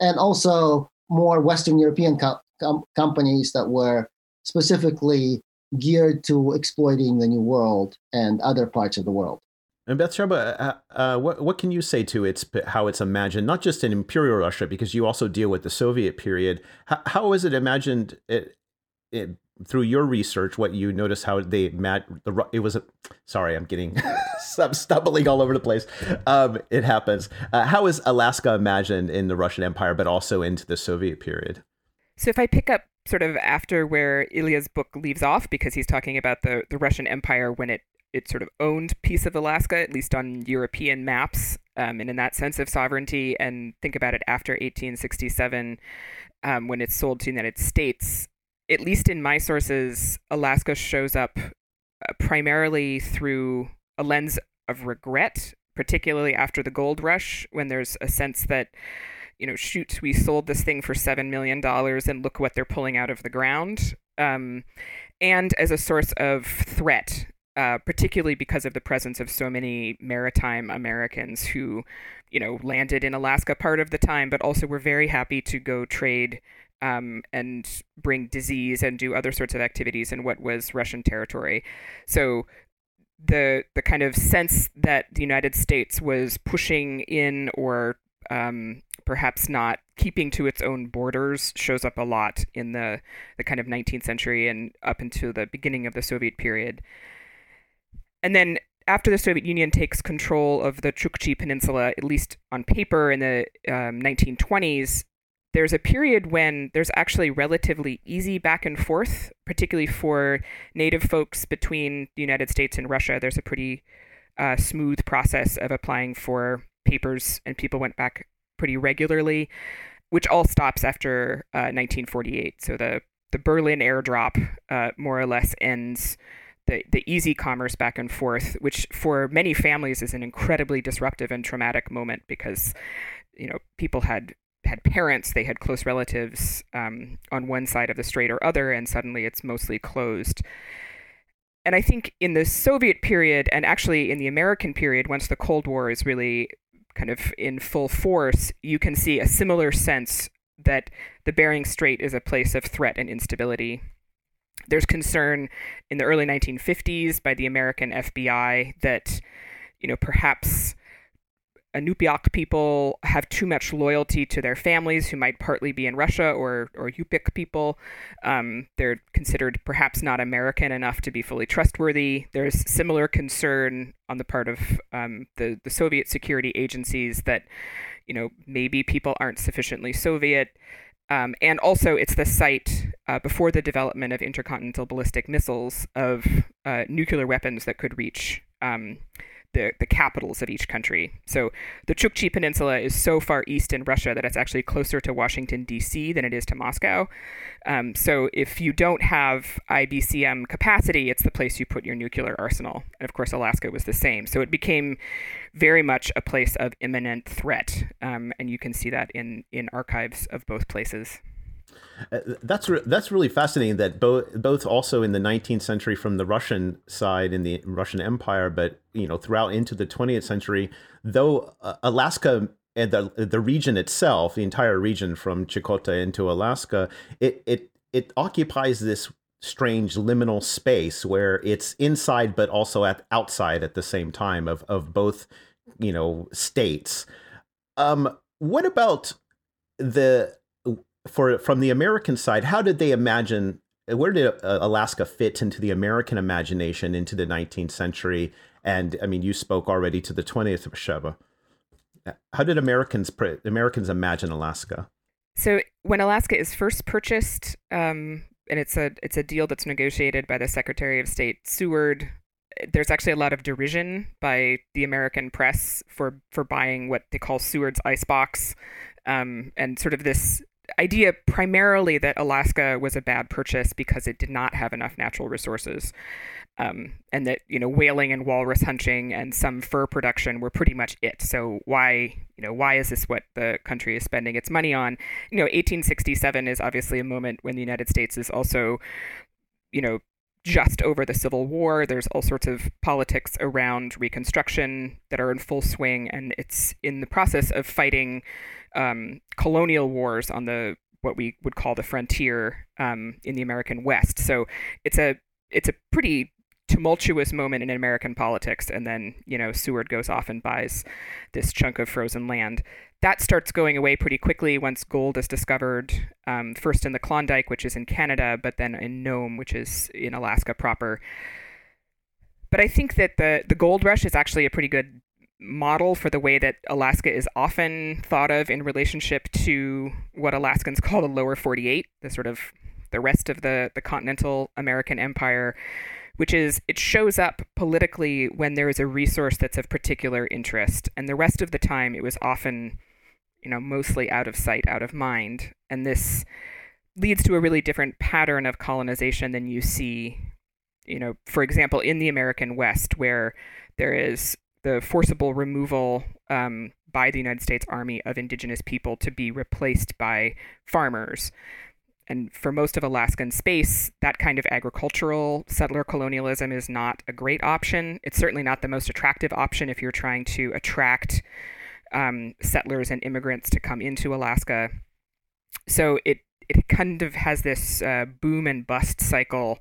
and also more Western European co- com- companies that were specifically geared to exploiting the New World and other parts of the world. And Bathsheba, uh, uh, what what can you say to its how it's imagined, not just in Imperial Russia, because you also deal with the Soviet period. How, how is it imagined it, it, through your research, what you notice how they met the it was a sorry, I'm getting I'm stumbling all over the place. Um, it happens. Uh, how is Alaska imagined in the Russian Empire, but also into the Soviet period? So if I pick up sort of after where Ilya's book leaves off, because he's talking about the the Russian Empire when it it sort of owned piece of Alaska, at least on European maps, um, and in that sense of sovereignty, and think about it after 1867 um, when it's sold to the United States at least in my sources, Alaska shows up uh, primarily through a lens of regret, particularly after the gold rush, when there's a sense that you know, shoot, we sold this thing for $7 million and look what they're pulling out of the ground. Um, and as a source of threat, uh, particularly because of the presence of so many maritime Americans who, you know, landed in Alaska part of the time, but also were very happy to go trade um, and bring disease and do other sorts of activities in what was Russian territory. So the the kind of sense that the United States was pushing in or um, perhaps not keeping to its own borders shows up a lot in the the kind of 19th century and up into the beginning of the Soviet period. And then after the Soviet Union takes control of the Chukchi Peninsula, at least on paper in the um, 1920s, there's a period when there's actually relatively easy back and forth, particularly for native folks between the United States and Russia. There's a pretty uh, smooth process of applying for papers, and people went back pretty regularly, which all stops after uh, 1948. So the the Berlin airdrop uh, more or less ends the, the easy commerce back and forth, which for many families is an incredibly disruptive and traumatic moment because you know people had had parents, they had close relatives um, on one side of the strait or other, and suddenly it's mostly closed. And I think in the Soviet period, and actually in the American period, once the Cold War is really kind of in full force, you can see a similar sense that the Bering Strait is a place of threat and instability. There's concern in the early 1950s by the American FBI that, you know, perhaps Inupiaq people have too much loyalty to their families who might partly be in Russia or, or Yupik people. Um, they're considered perhaps not American enough to be fully trustworthy. There's similar concern on the part of um, the, the Soviet security agencies that, you know, maybe people aren't sufficiently Soviet. Um, and also, it's the site uh, before the development of intercontinental ballistic missiles of uh, nuclear weapons that could reach um, the, the capitals of each country. So the Chukchi Peninsula is so far east in Russia that it's actually closer to Washington, D.C. than it is to Moscow. Um, so if you don't have IBCM capacity, it's the place you put your nuclear arsenal. And of course, Alaska was the same. So it became very much a place of imminent threat. Um, and you can see that in, in archives of both places. Uh, that's re- that's really fascinating. That both both also in the 19th century from the Russian side in the Russian Empire, but you know throughout into the 20th century, though uh, Alaska and the the region itself, the entire region from Chukotka into Alaska, it it it occupies this strange liminal space where it's inside but also at outside at the same time of of both you know states. Um, what about the for from the American side, how did they imagine? Where did uh, Alaska fit into the American imagination into the 19th century? And I mean, you spoke already to the 20th, Sheba. How did Americans Americans imagine Alaska? So when Alaska is first purchased, um, and it's a it's a deal that's negotiated by the Secretary of State Seward. There's actually a lot of derision by the American press for for buying what they call Seward's icebox, um, and sort of this idea primarily that Alaska was a bad purchase because it did not have enough natural resources. Um, and that you know whaling and walrus hunting and some fur production were pretty much it. So why you know why is this what the country is spending its money on? You know, 1867 is obviously a moment when the United States is also, you know, just over the Civil War. There's all sorts of politics around Reconstruction that are in full swing, and it's in the process of fighting um, colonial wars on the what we would call the frontier um, in the American West. So it's a it's a pretty tumultuous moment in American politics, and then you know Seward goes off and buys this chunk of frozen land. That starts going away pretty quickly once gold is discovered, um, first in the Klondike, which is in Canada, but then in Nome, which is in Alaska proper. But I think that the the gold rush is actually a pretty good model for the way that Alaska is often thought of in relationship to what Alaskans call the lower 48, the sort of the rest of the, the continental American empire, which is it shows up politically when there is a resource that's of particular interest. And the rest of the time, it was often, you know, mostly out of sight, out of mind. And this leads to a really different pattern of colonization than you see, you know, for example, in the American West, where there is the forcible removal um, by the United States Army of indigenous people to be replaced by farmers. And for most of Alaskan space, that kind of agricultural settler colonialism is not a great option. It's certainly not the most attractive option if you're trying to attract um, settlers and immigrants to come into Alaska. So it it kind of has this uh, boom and bust cycle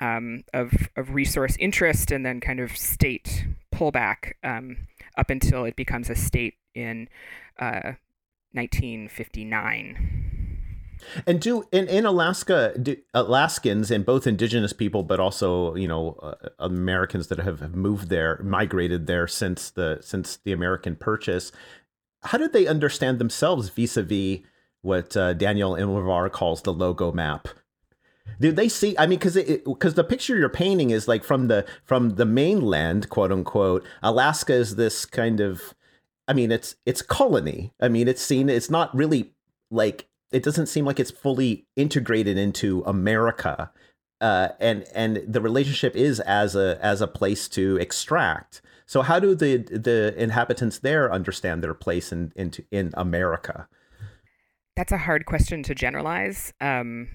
um, of of resource interest and then kind of state pullback um, up until it becomes a state in uh, 1959. And do in, in Alaska, do Alaskans and both indigenous people, but also you know uh, Americans that have, moved there, migrated there since the since the American purchase. How did they understand themselves vis-a-vis what uh, Daniel Immerwahr calls the logo map? Do they see? I mean, because because the picture you're painting is like from the from the mainland, quote unquote. Alaska is this kind of, I mean, it's it's colony. I mean, it's seen. It's not really like it doesn't seem like it's fully integrated into America. Uh, and and the relationship is as a as a place to extract. So how do the the inhabitants there understand their place in in, in America? That's a hard question to generalize. Um,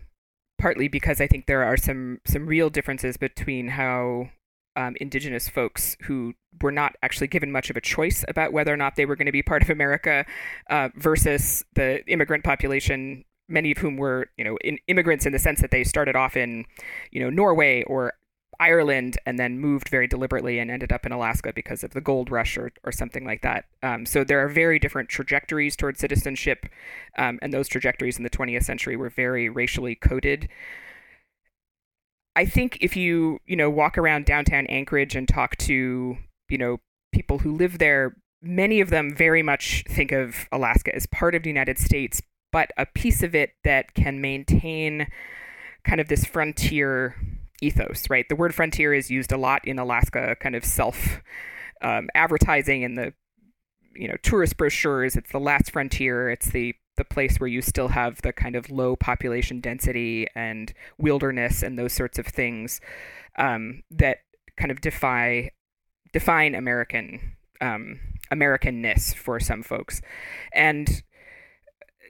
partly because I think there are some some real differences between how um, indigenous folks who were not actually given much of a choice about whether or not they were going to be part of America uh, versus the immigrant population, many of whom were, you know, in, immigrants in the sense that they started off in, you know, Norway or Ireland and then moved very deliberately and ended up in Alaska because of the gold rush or, or something like that. Um, so there are very different trajectories towards citizenship, um, and those trajectories in the 20th century were very racially coded. I think if you, you know, walk around downtown Anchorage and talk to, you know, people who live there, many of them very much think of Alaska as part of the United States, but a piece of it that can maintain kind of this frontier ethos, right? The word frontier is used a lot in Alaska, kind of self um, advertising in the you know tourist brochures. It's the last frontier. It's the the place where you still have the kind of low population density and wilderness and those sorts of things um, that kind of defy define American um, Americanness for some folks, and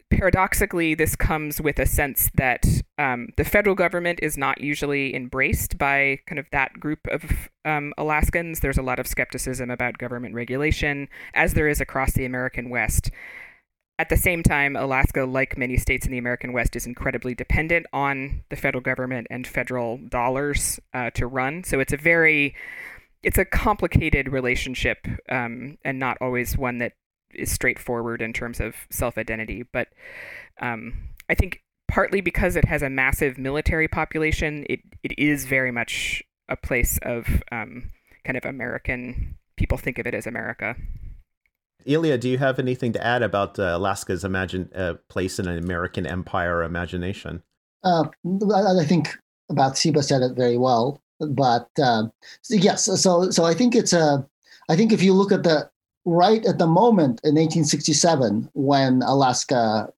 paradoxically, this comes with a sense that um, the federal government is not usually embraced by kind of that group of um, Alaskans. There's a lot of skepticism about government regulation, as there is across the American West. At the same time, Alaska, like many states in the American West, is incredibly dependent on the federal government and federal dollars uh, to run. So it's a very, it's a complicated relationship, um, and not always one that is straightforward in terms of self-identity. But um, I think partly because it has a massive military population, it it is very much a place of um, kind of American. People think of it as America. Ilya, do you have anything to add about uh, Alaska's imagine uh, place in an American empire imagination? Uh, I think Bathsheba said it very well, but um, yes. So, so I think it's a. I think if you look at the right at the moment in 1867, when Alaska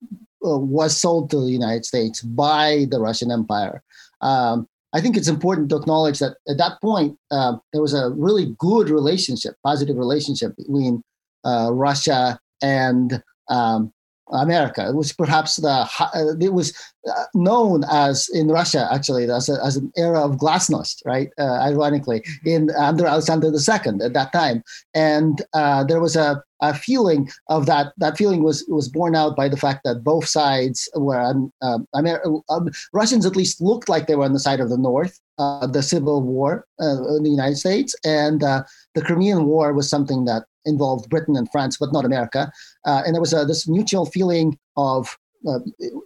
uh, was sold to the United States by the Russian Empire, um, I think it's important to acknowledge that at that point uh, there was a really good relationship, positive relationship between uh, Russia and um, America. It was perhaps the uh, it was uh, known as in Russia actually as, a, as an era of glasnost, right? Uh, ironically, in under Alexander II at that time, and uh, there was a, a feeling of that. That feeling was was borne out by the fact that both sides were um, um Amer- um, Russians at least looked like they were on the side of the North. Uh, the Civil War uh, in the United States and the Crimean War was something that involved Britain and France, but not America. Uh, and there was uh, this mutual feeling of, uh,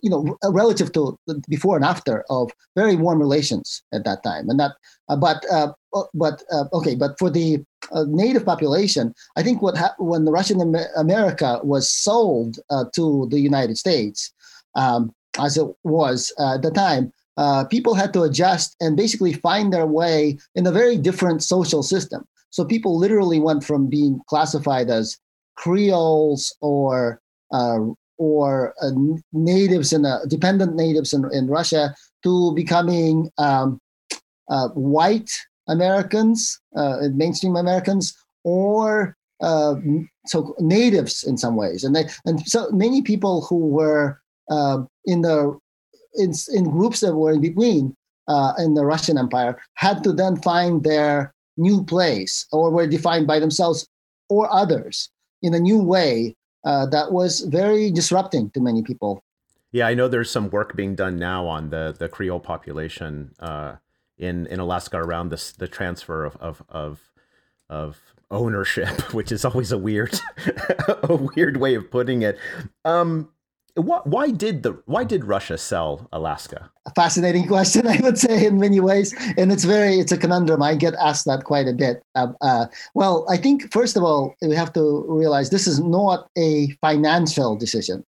you know, relative to before and after of very warm relations at that time. And that, uh, but, uh, but okay, but for the native population, I think what ha- when the Russian America was sold to the United States, um, as it was at the time, uh, people had to adjust and basically find their way in a very different social system. So people literally went from being classified as Creoles or uh, or uh, natives and dependent natives in, in Russia to becoming um, uh, white Americans, uh, mainstream Americans, or uh, so natives in some ways, and they and so many people who were uh, in the in, in groups that were in between uh, in the Russian Empire had to then find their new place or were defined by themselves or others in a new way uh, that was very disrupting to many people. Yeah, I know there's some work being done now on the the Creole population uh, in in Alaska around this the transfer of of of, of ownership, which is always a weird a weird way of putting it. Um, what, why did the why did Russia sell Alaska? A fascinating question, I would say, in many ways, and it's very it's a conundrum. I get asked that quite a bit. Uh, uh, well, I think first of all we have to realize this is not a financial decision.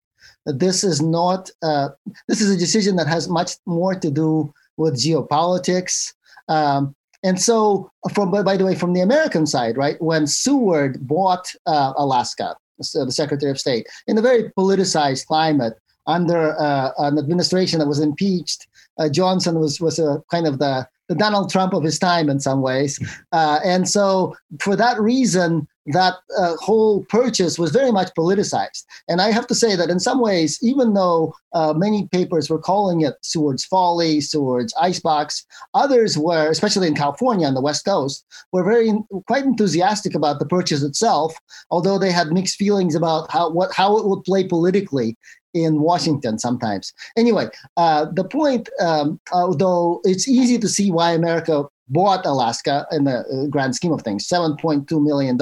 This is not. Uh, this is a decision that has much more to do with geopolitics. Um, and so, from by the way, from the American side, right, when Seward bought uh, Alaska, the Secretary of State, in a very politicized climate under uh, an administration that was impeached, uh, Johnson was was a kind of the the Donald Trump of his time in some ways, uh, and so for that reason, that uh, whole purchase was very much politicized. And I have to say that in some ways, even though uh, many papers were calling it Seward's Folly, Seward's Icebox, others were, especially in California on the West Coast, were very quite enthusiastic about the purchase itself, although they had mixed feelings about how what how it would play politically in Washington sometimes. Anyway, uh, the point, um, although it's easy to see why America bought Alaska in the uh, grand scheme of things. $7.2 million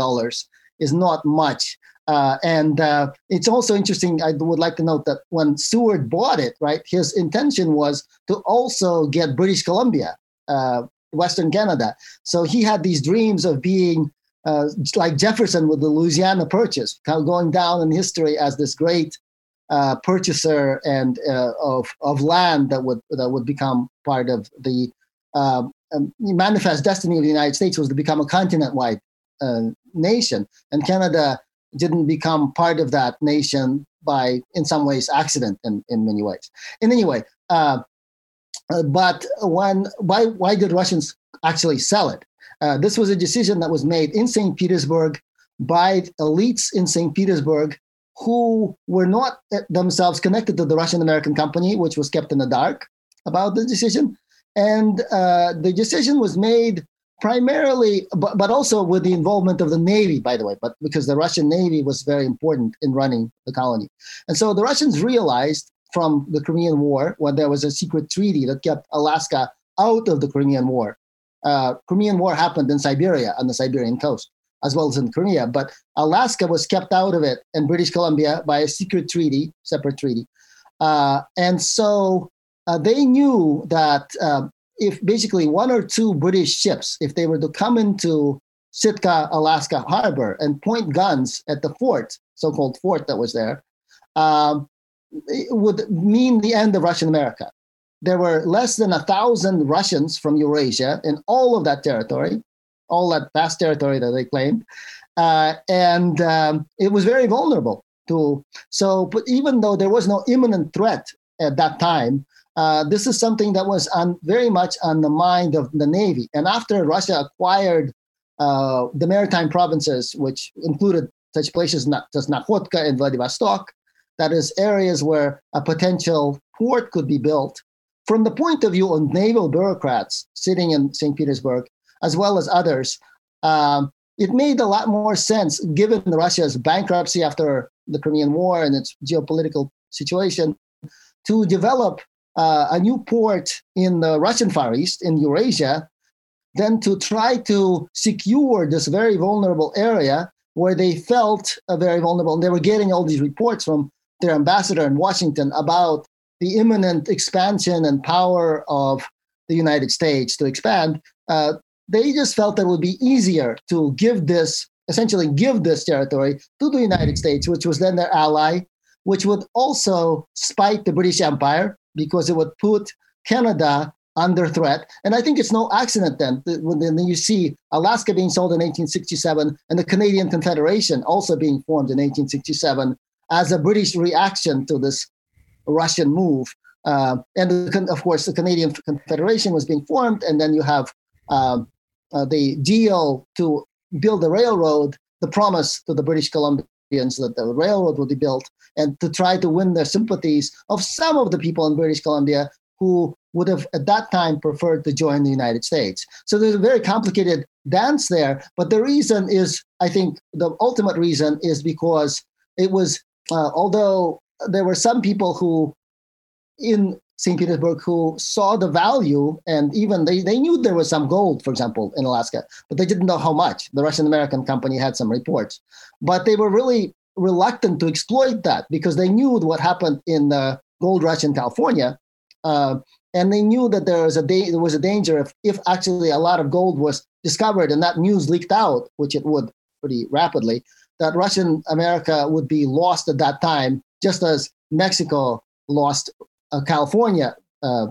is not much. Uh, and uh, it's also interesting. I would like to note that when Seward bought it, right, his intention was to also get British Columbia, uh, Western Canada. So he had these dreams of being uh, like Jefferson with the Louisiana Purchase, going down in history as this great uh, purchaser and of of land that would that would become part of the um, manifest destiny of the United States was to become a continent-wide uh, nation, and Canada didn't become part of that nation by, in some ways, accident in, in many ways. In any way, uh, uh, but when why why did Russians actually sell it? Uh, this was a decision that was made in St. Petersburg by elites in St. Petersburg who were not uh, themselves connected to the Russian American company, which was kept in the dark about the decision. And uh, the decision was made primarily, but, but also with the involvement of the Navy, by the way, but because the Russian Navy was very important in running the colony. And so the Russians realized from the Crimean War, when there was a secret treaty that kept Alaska out of the Crimean War. Uh, Crimean War happened in Siberia, on the Siberian coast, as well as in Crimea, but Alaska was kept out of it in British Columbia by a secret treaty, separate treaty. Uh, and so uh, they knew that uh, if basically one or two British ships, if they were to come into Sitka, Alaska harbor and point guns at the fort, so-called fort that was there, um, would mean the end of Russian America. There were less than a thousand Russians from Eurasia in all of that territory, all that vast territory that they claimed, uh, and um, it was very vulnerable to. So, but even though there was no imminent threat at that time, uh, this is something that was on, very much on the mind of the Navy. And after Russia acquired uh, the maritime provinces, which included such places as Nakhodka and Vladivostok, that is areas where a potential port could be built. From the point of view of naval bureaucrats sitting in St. Petersburg, as well as others, um, it made a lot more sense given Russia's bankruptcy after the Crimean War and its geopolitical situation to develop uh, a new port in the Russian Far East, in Eurasia, than to try to secure this very vulnerable area where they felt uh, very vulnerable. And they were getting all these reports from their ambassador in Washington about the imminent expansion and power of the United States to expand. Uh, they just felt that it would be easier to give this, essentially give this territory to the United States, which was then their ally, which would also spite the British Empire because it would put Canada under threat. And I think it's no accident then then you see Alaska being sold in 1867 and the Canadian Confederation also being formed in 1867 as a British reaction to this Russian move. Uh, and of course, the Canadian Confederation was being formed, and then you have um, uh, the deal to build the railroad, the promise to the British Columbians that the railroad would be built, and to try to win the sympathies of some of the people in British Columbia who would have at that time preferred to join the United States. So there's a very complicated dance there. But the reason is, I think, the ultimate reason is because it was, uh, although there were some people who in St. Petersburg who saw the value and even they, they knew there was some gold, for example, in Alaska, but they didn't know how much. The Russian American company had some reports, but they were really reluctant to exploit that because they knew what happened in the gold rush in California. Uh, and they knew that there was a da- there was a danger if, if actually a lot of gold was discovered and that news leaked out, which it would pretty rapidly, that Russian America would be lost at that time, just as Mexico lost California uh,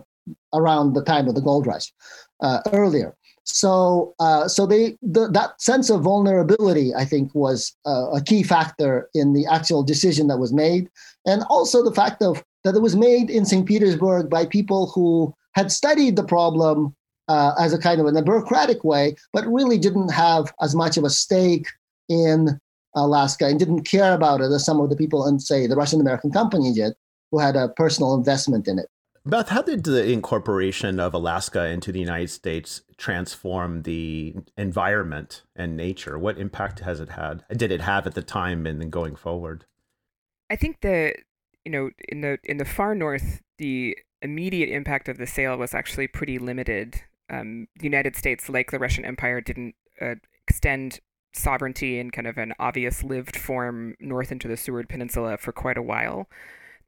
around the time of the gold rush uh, earlier. So, uh, so they the, that sense of vulnerability, I think, was uh, a key factor in the actual decision that was made, and also the fact of that it was made in St. Petersburg by people who had studied the problem uh, as a kind of in a bureaucratic way, but really didn't have as much of a stake in Alaska and didn't care about it as some of the people in, say, the Russian American company did, who had a personal investment in it. Beth, how did the incorporation of Alaska into the United States transform the environment and nature? What impact has it had? Did it have at the time and then going forward? I think the you know in the in the far north, the immediate impact of the sale was actually pretty limited. Um, the United States, like the Russian Empire, didn't uh, extend sovereignty in kind of an obvious lived form north into the Seward Peninsula for quite a while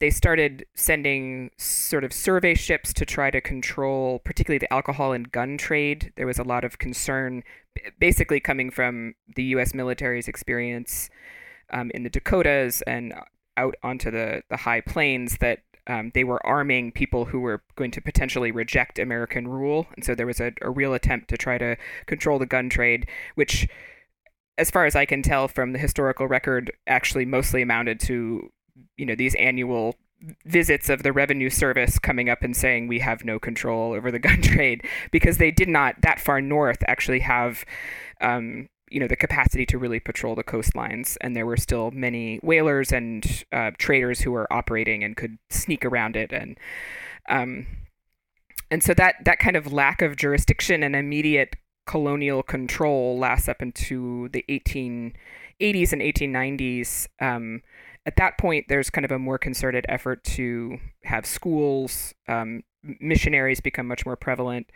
they started sending sort of survey ships to try to control, particularly the alcohol and gun trade. There was a lot of concern, basically coming from the U.S. military's experience um, in the Dakotas and out onto the, the high plains, that um, they were arming people who were going to potentially reject American rule. And so there was a, a real attempt to try to control the gun trade, which as far as I can tell from the historical record, actually mostly amounted to you know these annual visits of the revenue service coming up and saying we have no control over the gun trade because they did not that far north actually have um, you know the capacity to really patrol the coastlines. And there were still many whalers and uh, traders who were operating and could sneak around it. And um, and so that that kind of lack of jurisdiction and immediate colonial control lasts up into the 1880s and 1890s um, at that point, there's kind of a more concerted effort to have schools, um, missionaries become much more prevalent.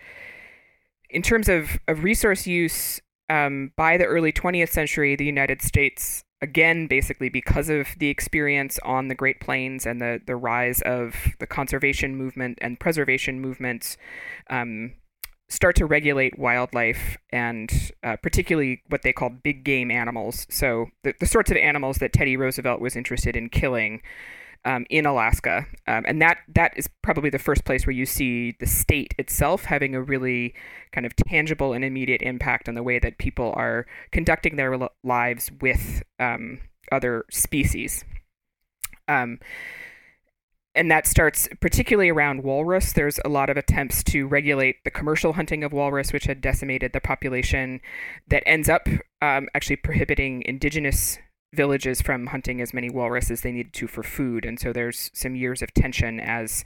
In terms of, of resource use, um, by the early 20th century, the United States, again, basically because of the experience on the Great Plains and the, the rise of the conservation movement and preservation movements, um, start to regulate wildlife and uh, particularly what they called big game animals. So the, the sorts of animals that Teddy Roosevelt was interested in killing um, in Alaska, um, and that that is probably the first place where you see the state itself having a really kind of tangible and immediate impact on the way that people are conducting their lives with um, other species. Um, and that starts particularly around walrus. There's a lot of attempts to regulate the commercial hunting of walrus, which had decimated the population, that ends up um, actually prohibiting indigenous villages from hunting as many walrus as they needed to for food. And so there's some years of tension as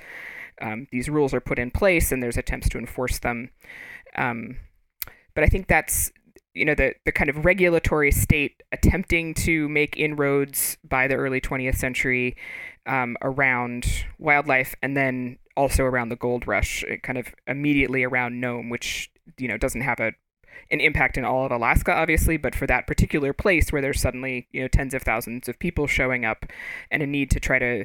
um, these rules are put in place and there's attempts to enforce them. Um, but I think that's you know the the kind of regulatory state attempting to make inroads by the early 20th century um, around wildlife and then also around the gold rush, uh, kind of immediately around Nome, which you know doesn't have a an impact in all of Alaska, obviously, but for that particular place where there's suddenly you know tens of thousands of people showing up and a need to try to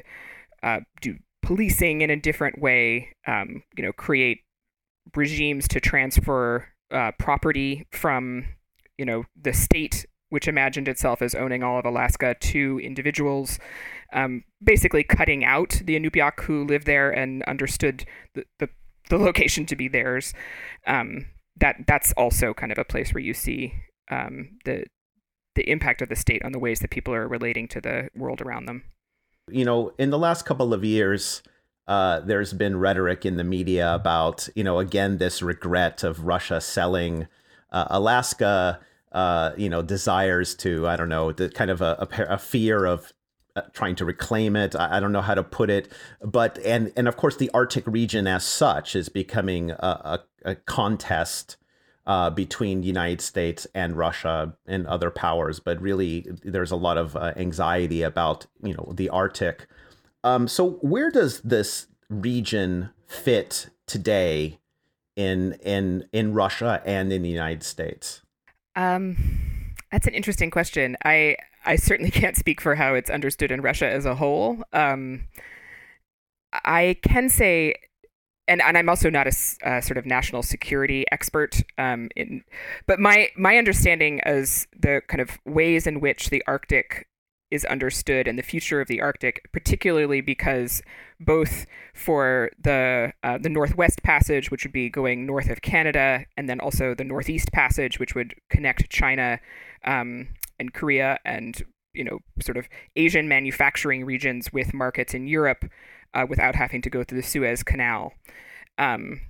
uh, do policing in a different way, um, you know, create regimes to transfer uh, property from you know the state which imagined itself as owning all of Alaska to individuals, um, basically cutting out the Inupiaq who lived there and understood the, the, the location to be theirs. Um, that that's also kind of a place where you see um, the the impact of the state on the ways that people are relating to the world around them. You know, in the last couple of years, uh, there's been rhetoric in the media about, you know, again, this regret of Russia selling uh, Alaska uh, you know, desires to, I don't know, the kind of a, a, a fear of trying to reclaim it. I, I, don't know how to put it, but and and of course the Arctic region as such is becoming a, a, a contest uh, between the United States and Russia and other powers. But really, there's a lot of uh, anxiety about you know the Arctic. Um, so where does this region fit today in in in Russia and in the United States? Um, that's an interesting question. I I certainly can't speak for how it's understood in Russia as a whole. Um, I can say, and, and I'm also not a sort of national security expert, um, in, but my my understanding is the kind of ways in which the Arctic is understood and the future of the Arctic, particularly because both for the uh, the Northwest Passage, which would be going north of Canada, and then also the Northeast Passage, which would connect China um, and Korea and you know sort of Asian manufacturing regions with markets in Europe uh, without having to go through the Suez Canal, um,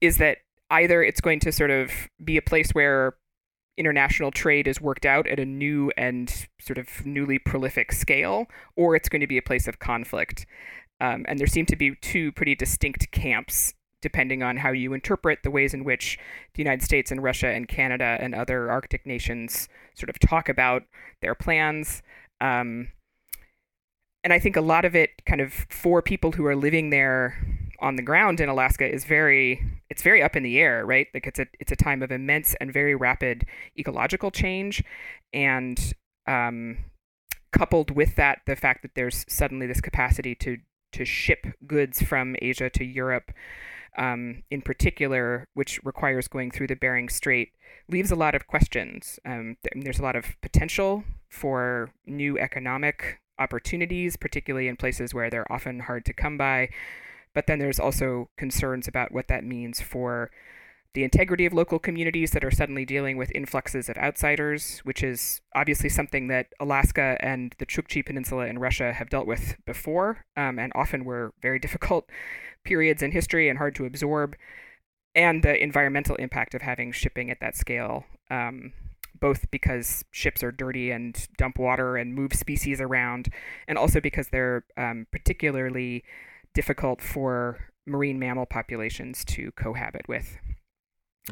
is that either it's going to sort of be a place where international trade is worked out at a new and sort of newly prolific scale, or it's going to be a place of conflict. Um, and there seem to be two pretty distinct camps depending on how you interpret the ways in which the United States and Russia and Canada and other Arctic nations sort of talk about their plans. Um, and I think a lot of it, kind of for people who are living there on the ground in Alaska is very it's very up in the air, right? Like it's a it's a time of immense and very rapid ecological change, and um, coupled with that, the fact that there's suddenly this capacity to to ship goods from Asia to Europe, um, in particular, which requires going through the Bering Strait, leaves a lot of questions. Um, there's a lot of potential for new economic opportunities, particularly in places where they're often hard to come by. But then there's also concerns about what that means for the integrity of local communities that are suddenly dealing with influxes of outsiders, which is obviously something that Alaska and the Chukchi Peninsula in Russia have dealt with before, um, and often were very difficult periods in history and hard to absorb, and the environmental impact of having shipping at that scale. Um, both because ships are dirty and dump water and move species around, and also because they're um, particularly difficult for marine mammal populations to cohabit with.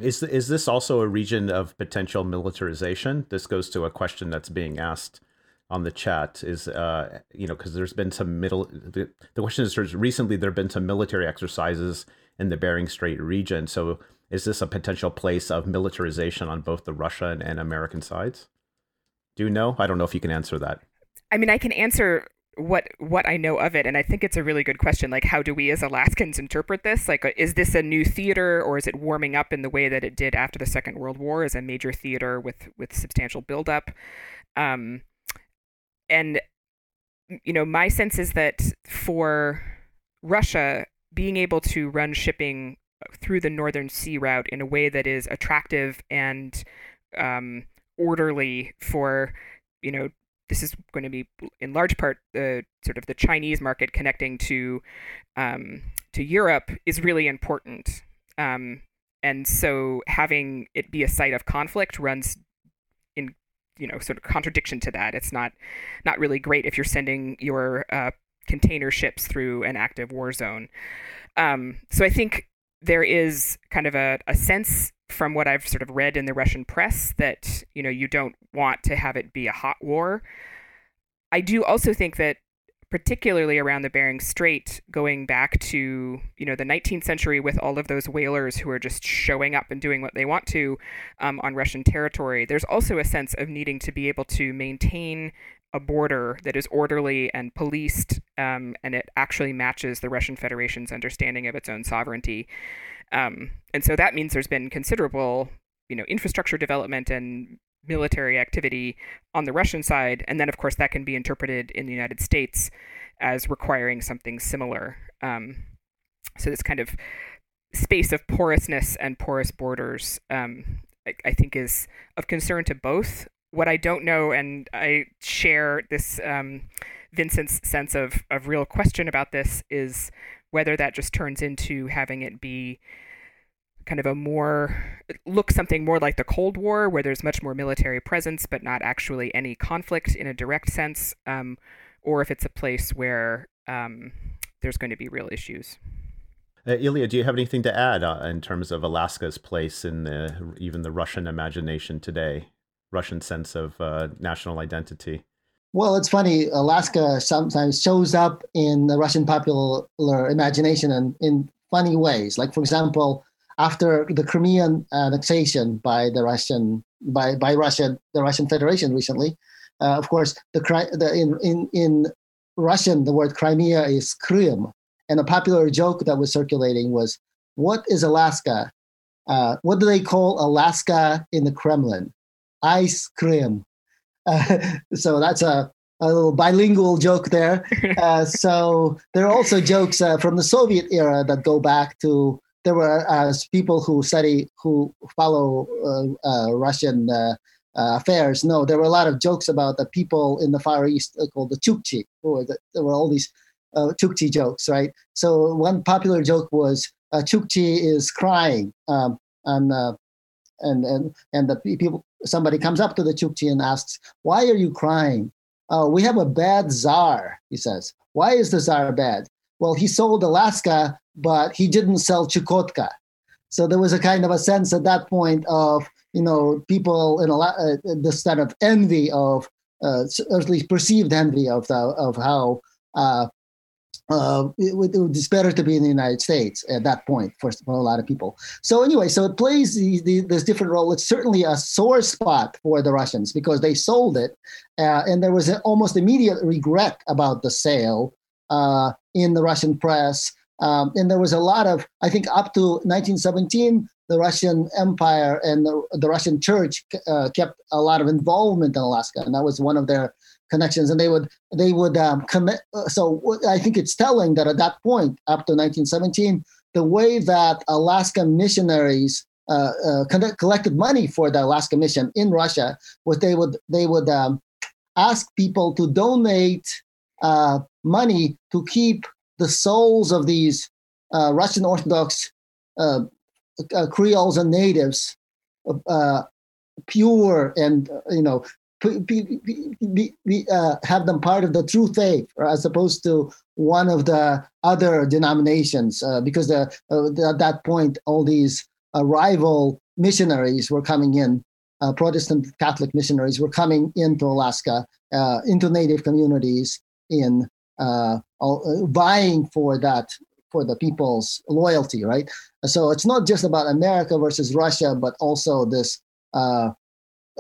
Is is this also a region of potential militarization? This goes to a question that's being asked on the chat. Is uh, you know because there's been some middle. The, the question is recently there have been some military exercises in the Bering Strait region. So is this a potential place of militarization on both the Russian and American sides? Do you know? I don't know if you can answer that. I mean, I can answer what what I know of it, and I think it's a really good question. Like, how do we as Alaskans interpret this? Like, uh, is this a new theater, or is it warming up in the way that it did after the Second World War as a major theater with with substantial buildup? Um, and you know, my sense is that for Russia, being able to run shipping through the Northern Sea route in a way that is attractive and um, orderly for you know this is going to be in large part the sort of the Chinese market connecting to um, to Europe is really important. Um, and so having it be a site of conflict runs in you know sort of contradiction to that. It's not not really great if you're sending your uh, container ships through an active war zone. Um, so I think there is kind of a, a sense from what I've sort of read in the Russian press that you know you don't want to have it be a hot war. I do also think that particularly around the Bering Strait, going back to you know the 19th century with all of those whalers who are just showing up and doing what they want to um, on Russian territory. There's also a sense of needing to be able to maintain a border that is orderly and policed, um, and it actually matches the Russian Federation's understanding of its own sovereignty. Um, and so that means there's been considerable, you know, infrastructure development and military activity on the Russian side, and then of course that can be interpreted in the United States as requiring something similar. Um, so this kind of space of porousness and porous borders, um, I, I, think, is of concern to both. What I don't know, and I share this um, Vincent's sense of of real question about this, is whether that just turns into having it be kind of a more look something more like the Cold War, where there's much more military presence, but not actually any conflict in a direct sense, um, or if it's a place where um, there's going to be real issues. Uh, Ilya, do you have anything to add uh, in terms of Alaska's place in the even the Russian imagination today, Russian sense of uh, national identity? Well, it's funny. Alaska sometimes shows up in the Russian popular imagination and in funny ways. Like, for example, after the Crimean annexation by the Russian by by Russia, the Russian Federation recently. Uh, of course, the, the in, in in Russian the word Crimea is Krym, and a popular joke that was circulating was, "What is Alaska? Uh, what do they call Alaska in the Kremlin? Ice cream." Uh, so that's a a little bilingual joke there. Uh, so there are also jokes uh, from the Soviet era that go back to there were uh, people who study who follow uh, uh, Russian uh, uh, affairs. No, there were a lot of jokes about the people in the Far East uh, called the Chukchi. there were all these Chukchi jokes, right? So one popular joke was Chukchi is crying, um, and and and and the people somebody comes up to the Chukchi and asks, "Why are you crying?" "Oh, we have a bad czar," he says. "Why is the czar bad?" Well, he sold Alaska but he didn't sell Chukotka. So there was a kind of a sense at that point of you know people in a lot uh, this kind of envy of uh, at least perceived envy of the, of how uh, uh, it, it, it's better to be in the United States at that point for, for a lot of people. So anyway, so it plays the, the, this different role. It's certainly a sore spot for the Russians because they sold it, uh, and there was an almost immediate regret about the sale uh, in the Russian press. Um, and there was a lot of, I think, up to 1917, the Russian Empire and the, the Russian Church uh, kept a lot of involvement in Alaska, and that was one of their connections. And they would they would um, commit. Uh, so I think it's telling that at that point, up to 1917, the way that Alaska missionaries uh, uh, collected money for the Alaska mission in Russia was they would they would um, ask people to donate uh, money to keep the souls of these uh, Russian Orthodox uh, Creoles and natives pure and you know be, be, be, uh, have them part of the true faith as opposed to one of the other denominations because the, at that point all these rival missionaries were coming in protestant catholic missionaries were coming into alaska into native communities in uh, uh, vying for that for the people's loyalty, right? So it's not just about America versus Russia, but also this uh,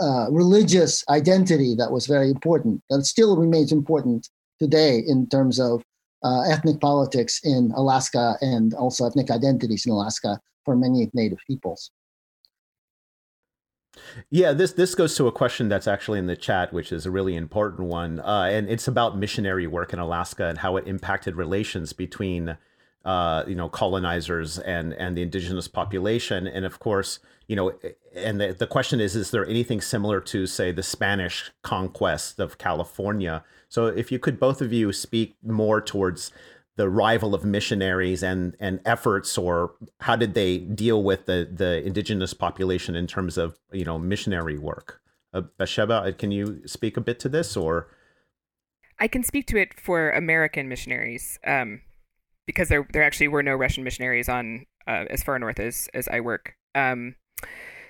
uh, religious identity that was very important, that still remains important today in terms of uh, ethnic politics in Alaska and also ethnic identities in Alaska for many Native peoples. Yeah, this this goes to a question that's actually in the chat, which is a really important one, uh, and it's about missionary work in Alaska and how it impacted relations between, uh, you know, colonizers and and the indigenous population, and of course, you know, and the, the question is, is there anything similar to say the Spanish conquest of California? So, if you could both of you speak more towards the arrival of missionaries and and efforts or how did they deal with the the indigenous population in terms of you know missionary work? Uh, Batsheva, can you speak a bit to this or? I can speak to it for American missionaries um, because there there actually were no Russian missionaries on uh, as far north as as I work um,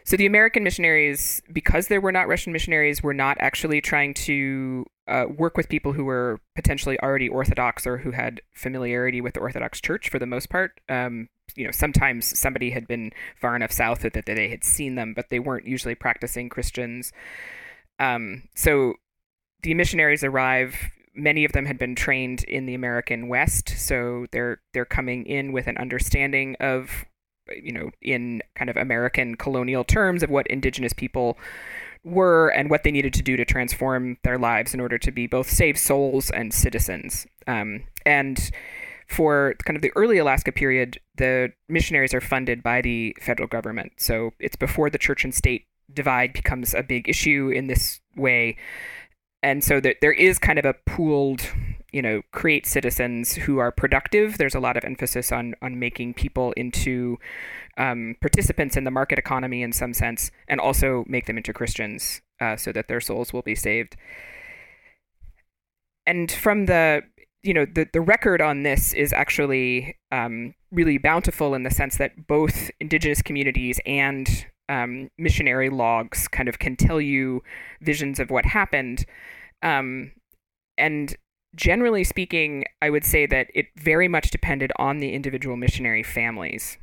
so the American missionaries, because there were not Russian missionaries, were not actually trying to uh, work with people who were potentially already Orthodox or who had familiarity with the Orthodox Church for the most part. Um, you know, sometimes somebody had been far enough south that, they had seen them, but they weren't usually practicing Christians. Um, so the missionaries arrive. Many of them had been trained in the American West, so they're they're coming in with an understanding of you know, in kind of American colonial terms of what indigenous people were and what they needed to do to transform their lives in order to be both saved souls and citizens. Um, and for kind of the early Alaska period, the missionaries are funded by the federal government. So it's before the church and state divide becomes a big issue in this way. And so there, there is kind of a pooled you know, create citizens who are productive. There's a lot of emphasis on on making people into um, participants in the market economy in some sense, and also make them into Christians uh, so that their souls will be saved. And from the you know the the record on this is actually um, really bountiful in the sense that both indigenous communities and um, missionary logs kind of can tell you visions of what happened. Um, and generally speaking, I would say that it very much depended on the individual missionary families.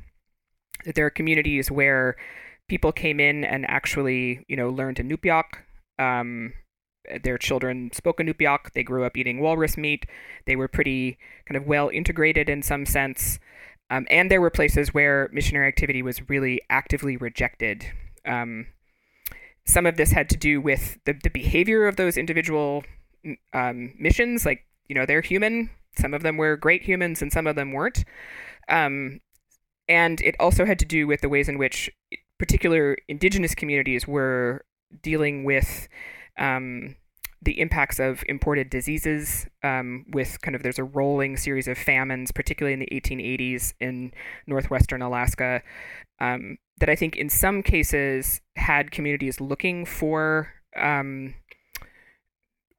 That there are communities where people came in and actually, you know, learned Inupiaq. Um, their children spoke Inupiaq. They grew up eating walrus meat. They were pretty kind of well integrated in some sense. Um, and there were places where missionary activity was really actively rejected. Um, some of this had to do with the, the behavior of those individual um, missions. Like, you know, they're human. Some of them were great humans and some of them weren't. Um, and it also had to do with the ways in which particular indigenous communities were dealing with um, the impacts of imported diseases um, with kind of there's a rolling series of famines particularly in the 1880s in northwestern alaska um, that i think in some cases had communities looking for um,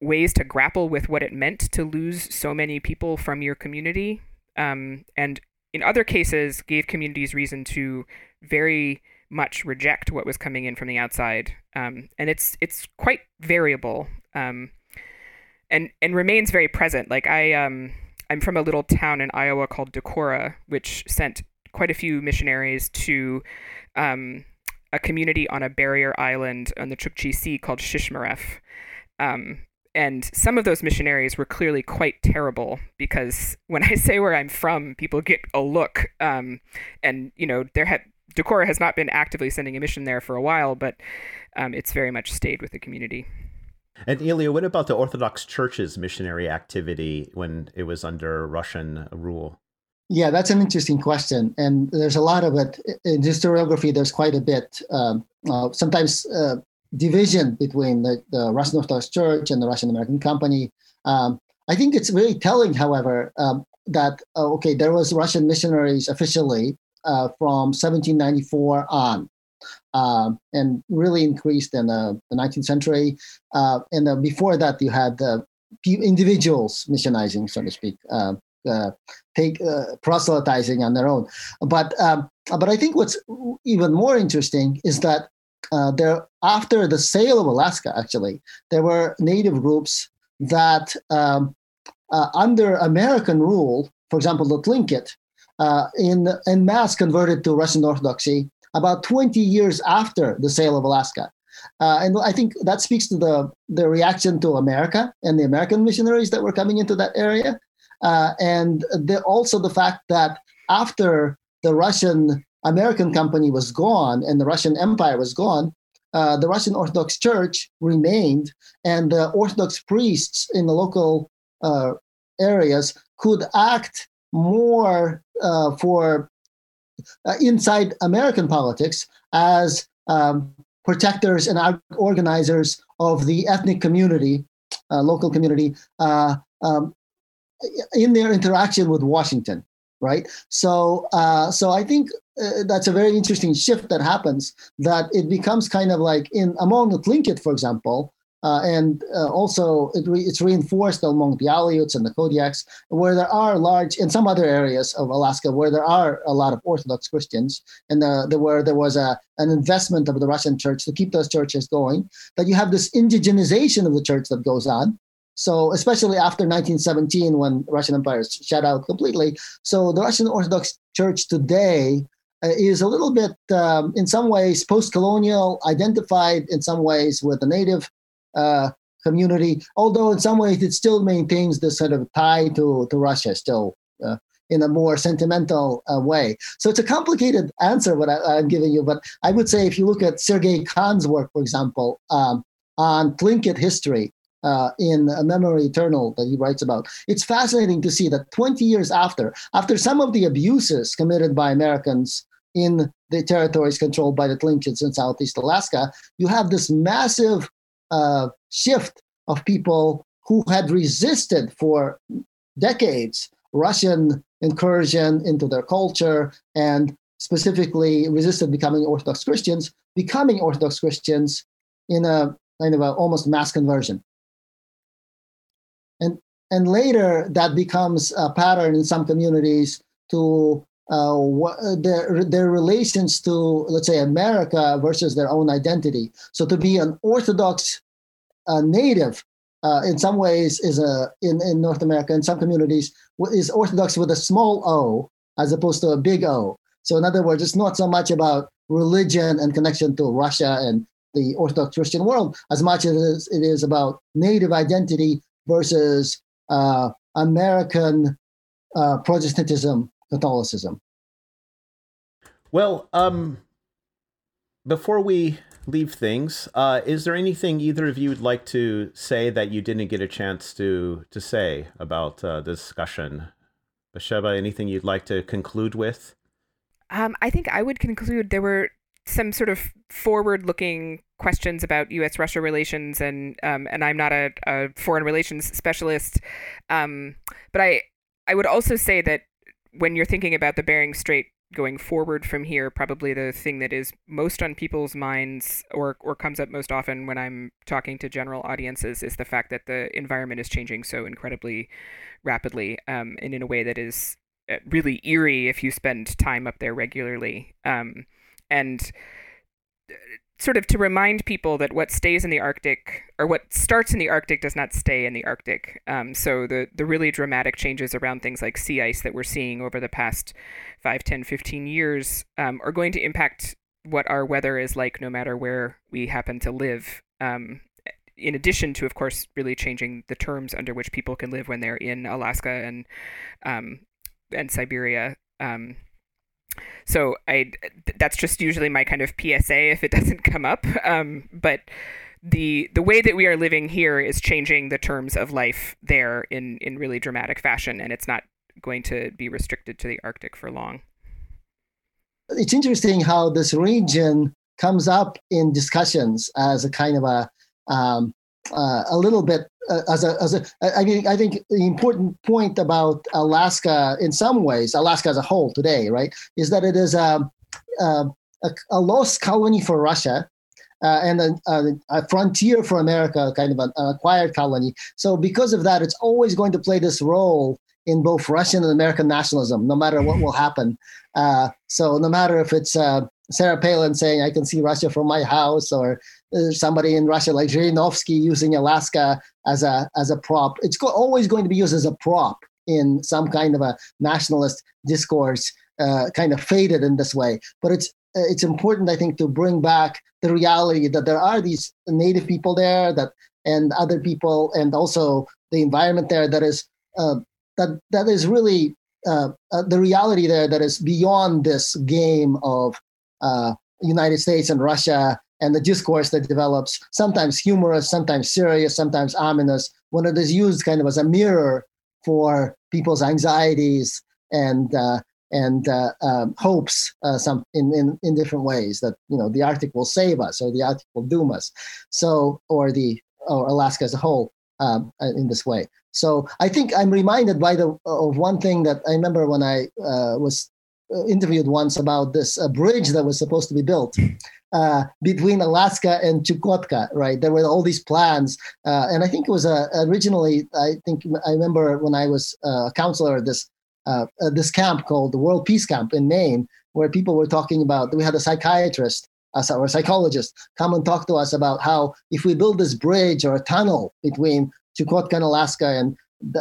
ways to grapple with what it meant to lose so many people from your community um, and in other cases gave communities reason to very much reject what was coming in from the outside, um, and it's it's quite variable, um, and and remains very present. Like I um, I'm from a little town in Iowa called Decorah, which sent quite a few missionaries to um, a community on a barrier island on the Chukchi Sea called Shishmaref. Um, and some of those missionaries were clearly quite terrible because when I say where I'm from, people get a look. Um, and you know, there had Decorah has not been actively sending a mission there for a while, but um, it's very much stayed with the community. And Ilya, what about the Orthodox Church's missionary activity when it was under Russian rule? Yeah, that's an interesting question, and there's a lot of it in historiography. There's quite a bit. Um, uh, sometimes uh, division between the, the, Russian Orthodox Church and the Russian American Company. Um, I think it's very telling, however, um, that uh, okay, there was Russian missionaries officially uh, from 1794 on. Uh, and really increased in the, the 19th century. Uh, and uh, before that, you had individuals missionizing, so to speak, uh, uh, take proselytizing on their own. But um, but I think what's even more interesting is that there, after the sale of Alaska, actually, there were native groups that, um, under American rule, for example, the Tlingit, uh, in, in mass converted to Russian Orthodoxy about 20 years after the sale of Alaska. Uh, and I think that speaks to the, the reaction to America and the American missionaries that were coming into that area. Uh, and the, also the fact that after the Russian American company was gone and the Russian Empire was gone, uh, the Russian Orthodox Church remained, and the Orthodox priests in the local uh, areas could act more uh, for uh, inside American politics as um, protectors and organizers of the ethnic community, uh, local community, uh, um, in their interaction with Washington. Right. So, uh, so I think uh, that's a very interesting shift that happens. That it becomes kind of like in among the Tlingit, for example, uh, and uh, also, it re- it's reinforced among the Aleuts and the Kodiaks, where there are large, in some other areas of Alaska, where there are a lot of Orthodox Christians, and the, the, where there was a, an investment of the Russian church to keep those churches going, that you have this indigenization of the church that goes on. So, especially after 1917, when Russian Empire is shut out completely. So, the Russian Orthodox Church today uh, is a little bit, um, in some ways, post colonial, identified in some ways with the native uh, community, although in some ways it still maintains this sort of tie to, to Russia still uh, in a more sentimental uh, way. So it's a complicated answer what I, am giving you, but I would say if you look at Sergei Kan's work, for example, um, on Tlingit history, uh, in A Memory Eternal that he writes about. It's fascinating to see that 20 years after, after some of the abuses committed by Americans in the territories controlled by the Tlingits in Southeast Alaska, you have this massive uh, shift of people who had resisted for decades Russian incursion into their culture and specifically resisted becoming Orthodox Christians, becoming Orthodox Christians in a kind of a almost mass conversion. And and later that becomes a pattern in some communities to uh, their their relations to let's say America versus their own identity. So to be an Orthodox uh, native uh, in some ways is a in, in North America in some communities is Orthodox with a small O as opposed to a big O. So in other words, it's not so much about religion and connection to Russia and the Orthodox Christian world as much as it is about native identity versus uh, American uh, Protestantism, Catholicism. Well, um, before we leave things, uh, is there anything either of you would like to say that you didn't get a chance to to say about uh, the discussion? Batsheva, anything you'd like to conclude with? Um, I think I would conclude there were some sort of forward-looking questions about U.S.-Russia relations, and um, and I'm not a, a foreign relations specialist, um, but I I would also say that when you're thinking about the Bering Strait going forward from here, probably the thing that is most on people's minds or, or comes up most often when I'm talking to general audiences is the fact that the environment is changing so incredibly rapidly um, and in a way that is uh, really eerie if you spend time up there regularly. Um, and uh, sort of to remind people that what stays in the Arctic or what starts in the Arctic does not stay in the Arctic. Um, so the the really dramatic changes around things like sea ice that we're seeing over the past 5, 10, 15 years um, are going to impact what our weather is like no matter where we happen to live. Um, in addition to, of course, really changing the terms under which people can live when they're in Alaska and um, and Siberia. So I that's just usually my kind of PSA if it doesn't come up. Um, but the the way that we are living here is changing the terms of life there in in really dramatic fashion, and it's not going to be restricted to the Arctic for long. It's interesting how this region comes up in discussions as a kind of a um, uh, a little bit uh, as a as a I mean I think the important point about Alaska in some ways Alaska as a whole today right is that it is a a, a lost colony for Russia uh, and a, a, a, frontier for America, kind of an, an, acquired colony. So because of that, it's always going to play this role in both Russian and American nationalism, no matter what will happen. Uh, so no matter if it's uh, Sarah Palin saying, I can see Russia from my house, or somebody in Russia like Zhirinovsky using Alaska as a, as a prop, it's go- always going to be used as a prop in some kind of a nationalist discourse, uh, kind of faded in this way. But it's uh, it's important, I think, to bring back the reality that there are these native people there, that and other people, and also the environment there that is uh, that that is really uh, uh, the reality there that is beyond this game of uh, United States and Russia and the discourse that develops, sometimes humorous, sometimes serious, sometimes ominous, when it is used kind of as a mirror for people's anxieties and uh, and uh, um, hopes uh, some in, in in different ways that you know the Arctic will save us or the Arctic will doom us, so or the or Alaska as a whole um, uh, in this way. So I think I'm reminded by the of one thing that I remember when I uh, was uh, interviewed once about this bridge that was supposed to be built uh, between Alaska and Chukotka, right? There were all these plans, uh, and I think it was uh, originally. I think I remember when I was a counselor at this this camp called the World Peace Camp in Maine, where people were talking about. We had a psychiatrist as our psychologist come and talk to us about how if we build this bridge or a tunnel between Chukotka and Alaska and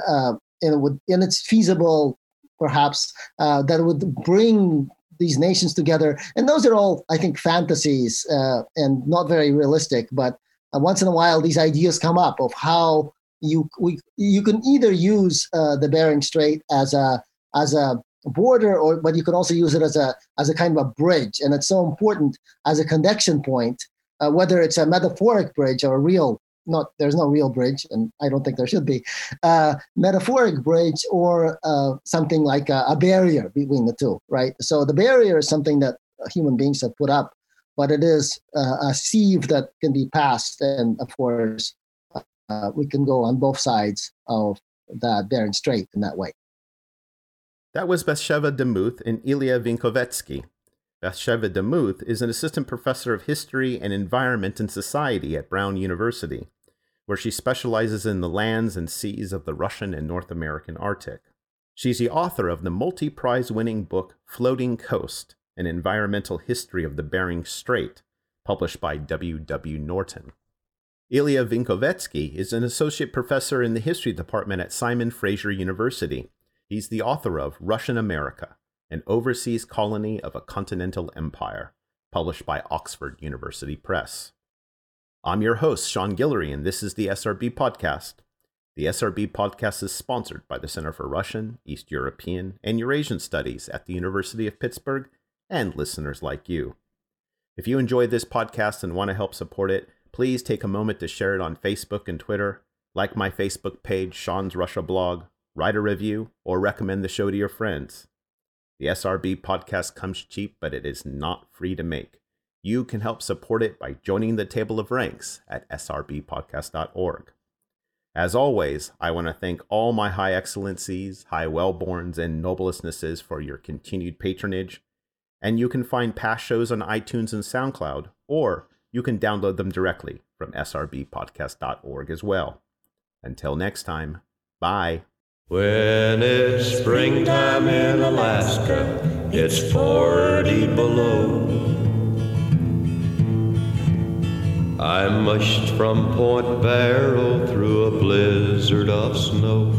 uh, and, it would, and it's feasible perhaps uh, that would bring these nations together. And those are all i think fantasies uh, and not very realistic but uh, once in a while these ideas come up of how you we you can either use uh, the Bering Strait as a as a border or but you can also use it as a as a kind of a bridge and it's so important as a connection point uh, whether it's a metaphoric bridge or a real not there's no real bridge and i don't think there should be uh, metaphoric bridge or uh, something like a, a, barrier between the two right so the barrier is something that human beings have put up but it is uh, a sieve that can be passed and of course uh, we can go on both sides of the Bering Strait in that way. That was Batsheva Demuth and Ilya Vinkovetsky. Batsheva Demuth is an assistant professor of history and environment and society at Brown University, where she specializes in the lands and seas of the Russian and North American Arctic. She's the author of the multi prize winning book Floating Coast An Environmental History of the Bering Strait, published by W. W. Norton. Ilya Vinkovetsky is an associate professor in the history department at Simon Fraser University. He's the author of Russian America, an overseas colony of a continental empire, published by Oxford University Press. I'm your host, Sean Guillory, and this is the SRB Podcast. The SRB Podcast is sponsored by the Center for Russian, East European, and Eurasian Studies at the University of Pittsburgh and listeners like you. If you enjoy this podcast and want to help support it, please take a moment to share it on Facebook and Twitter, like my Facebook page, Sean's Russia blog, write a review, or recommend the show to your friends. The SRB podcast comes cheap, but it is not free to make. You can help support it by joining the table of ranks at srbpodcast.org. As always, I want to thank all my high excellencies, high wellborns, and noblestnesses for your continued patronage. And you can find past shows on iTunes and SoundCloud, or you can download them directly from srbpodcast.org as well. Until next time, bye. When it's springtime in Alaska, it's 40 below. I mushed from Point Barrow through a blizzard of snow.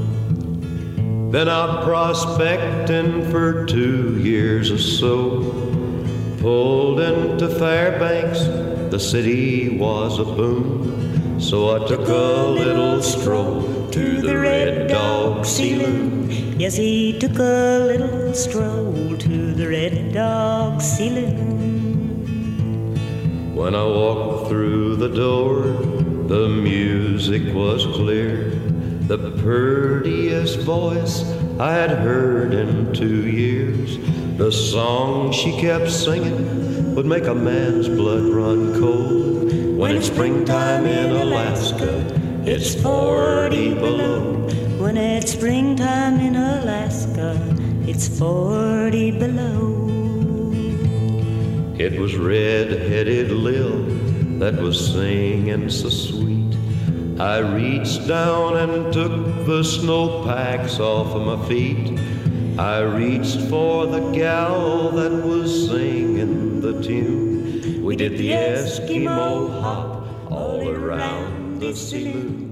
Been out prospecting for two years or so. Pulled into Fairbanks, the city was a boom. So I took a little stroll to the Red Dog Saloon. Yes, he took a little stroll to the Red Dog Saloon. When I walked through the door, the music was clear. The prettiest voice I had heard in two years. The song she kept singing would make a man's blood run cold. When it's springtime in Alaska, it's 40 below. When it's springtime in Alaska, it's 40 below. It was red-headed Lil that was singing so sweet. I reached down and took the snowpacks off of my feet. I reached for the gal that was singing the tune. We did the Eskimo hop all around the saloon. We did the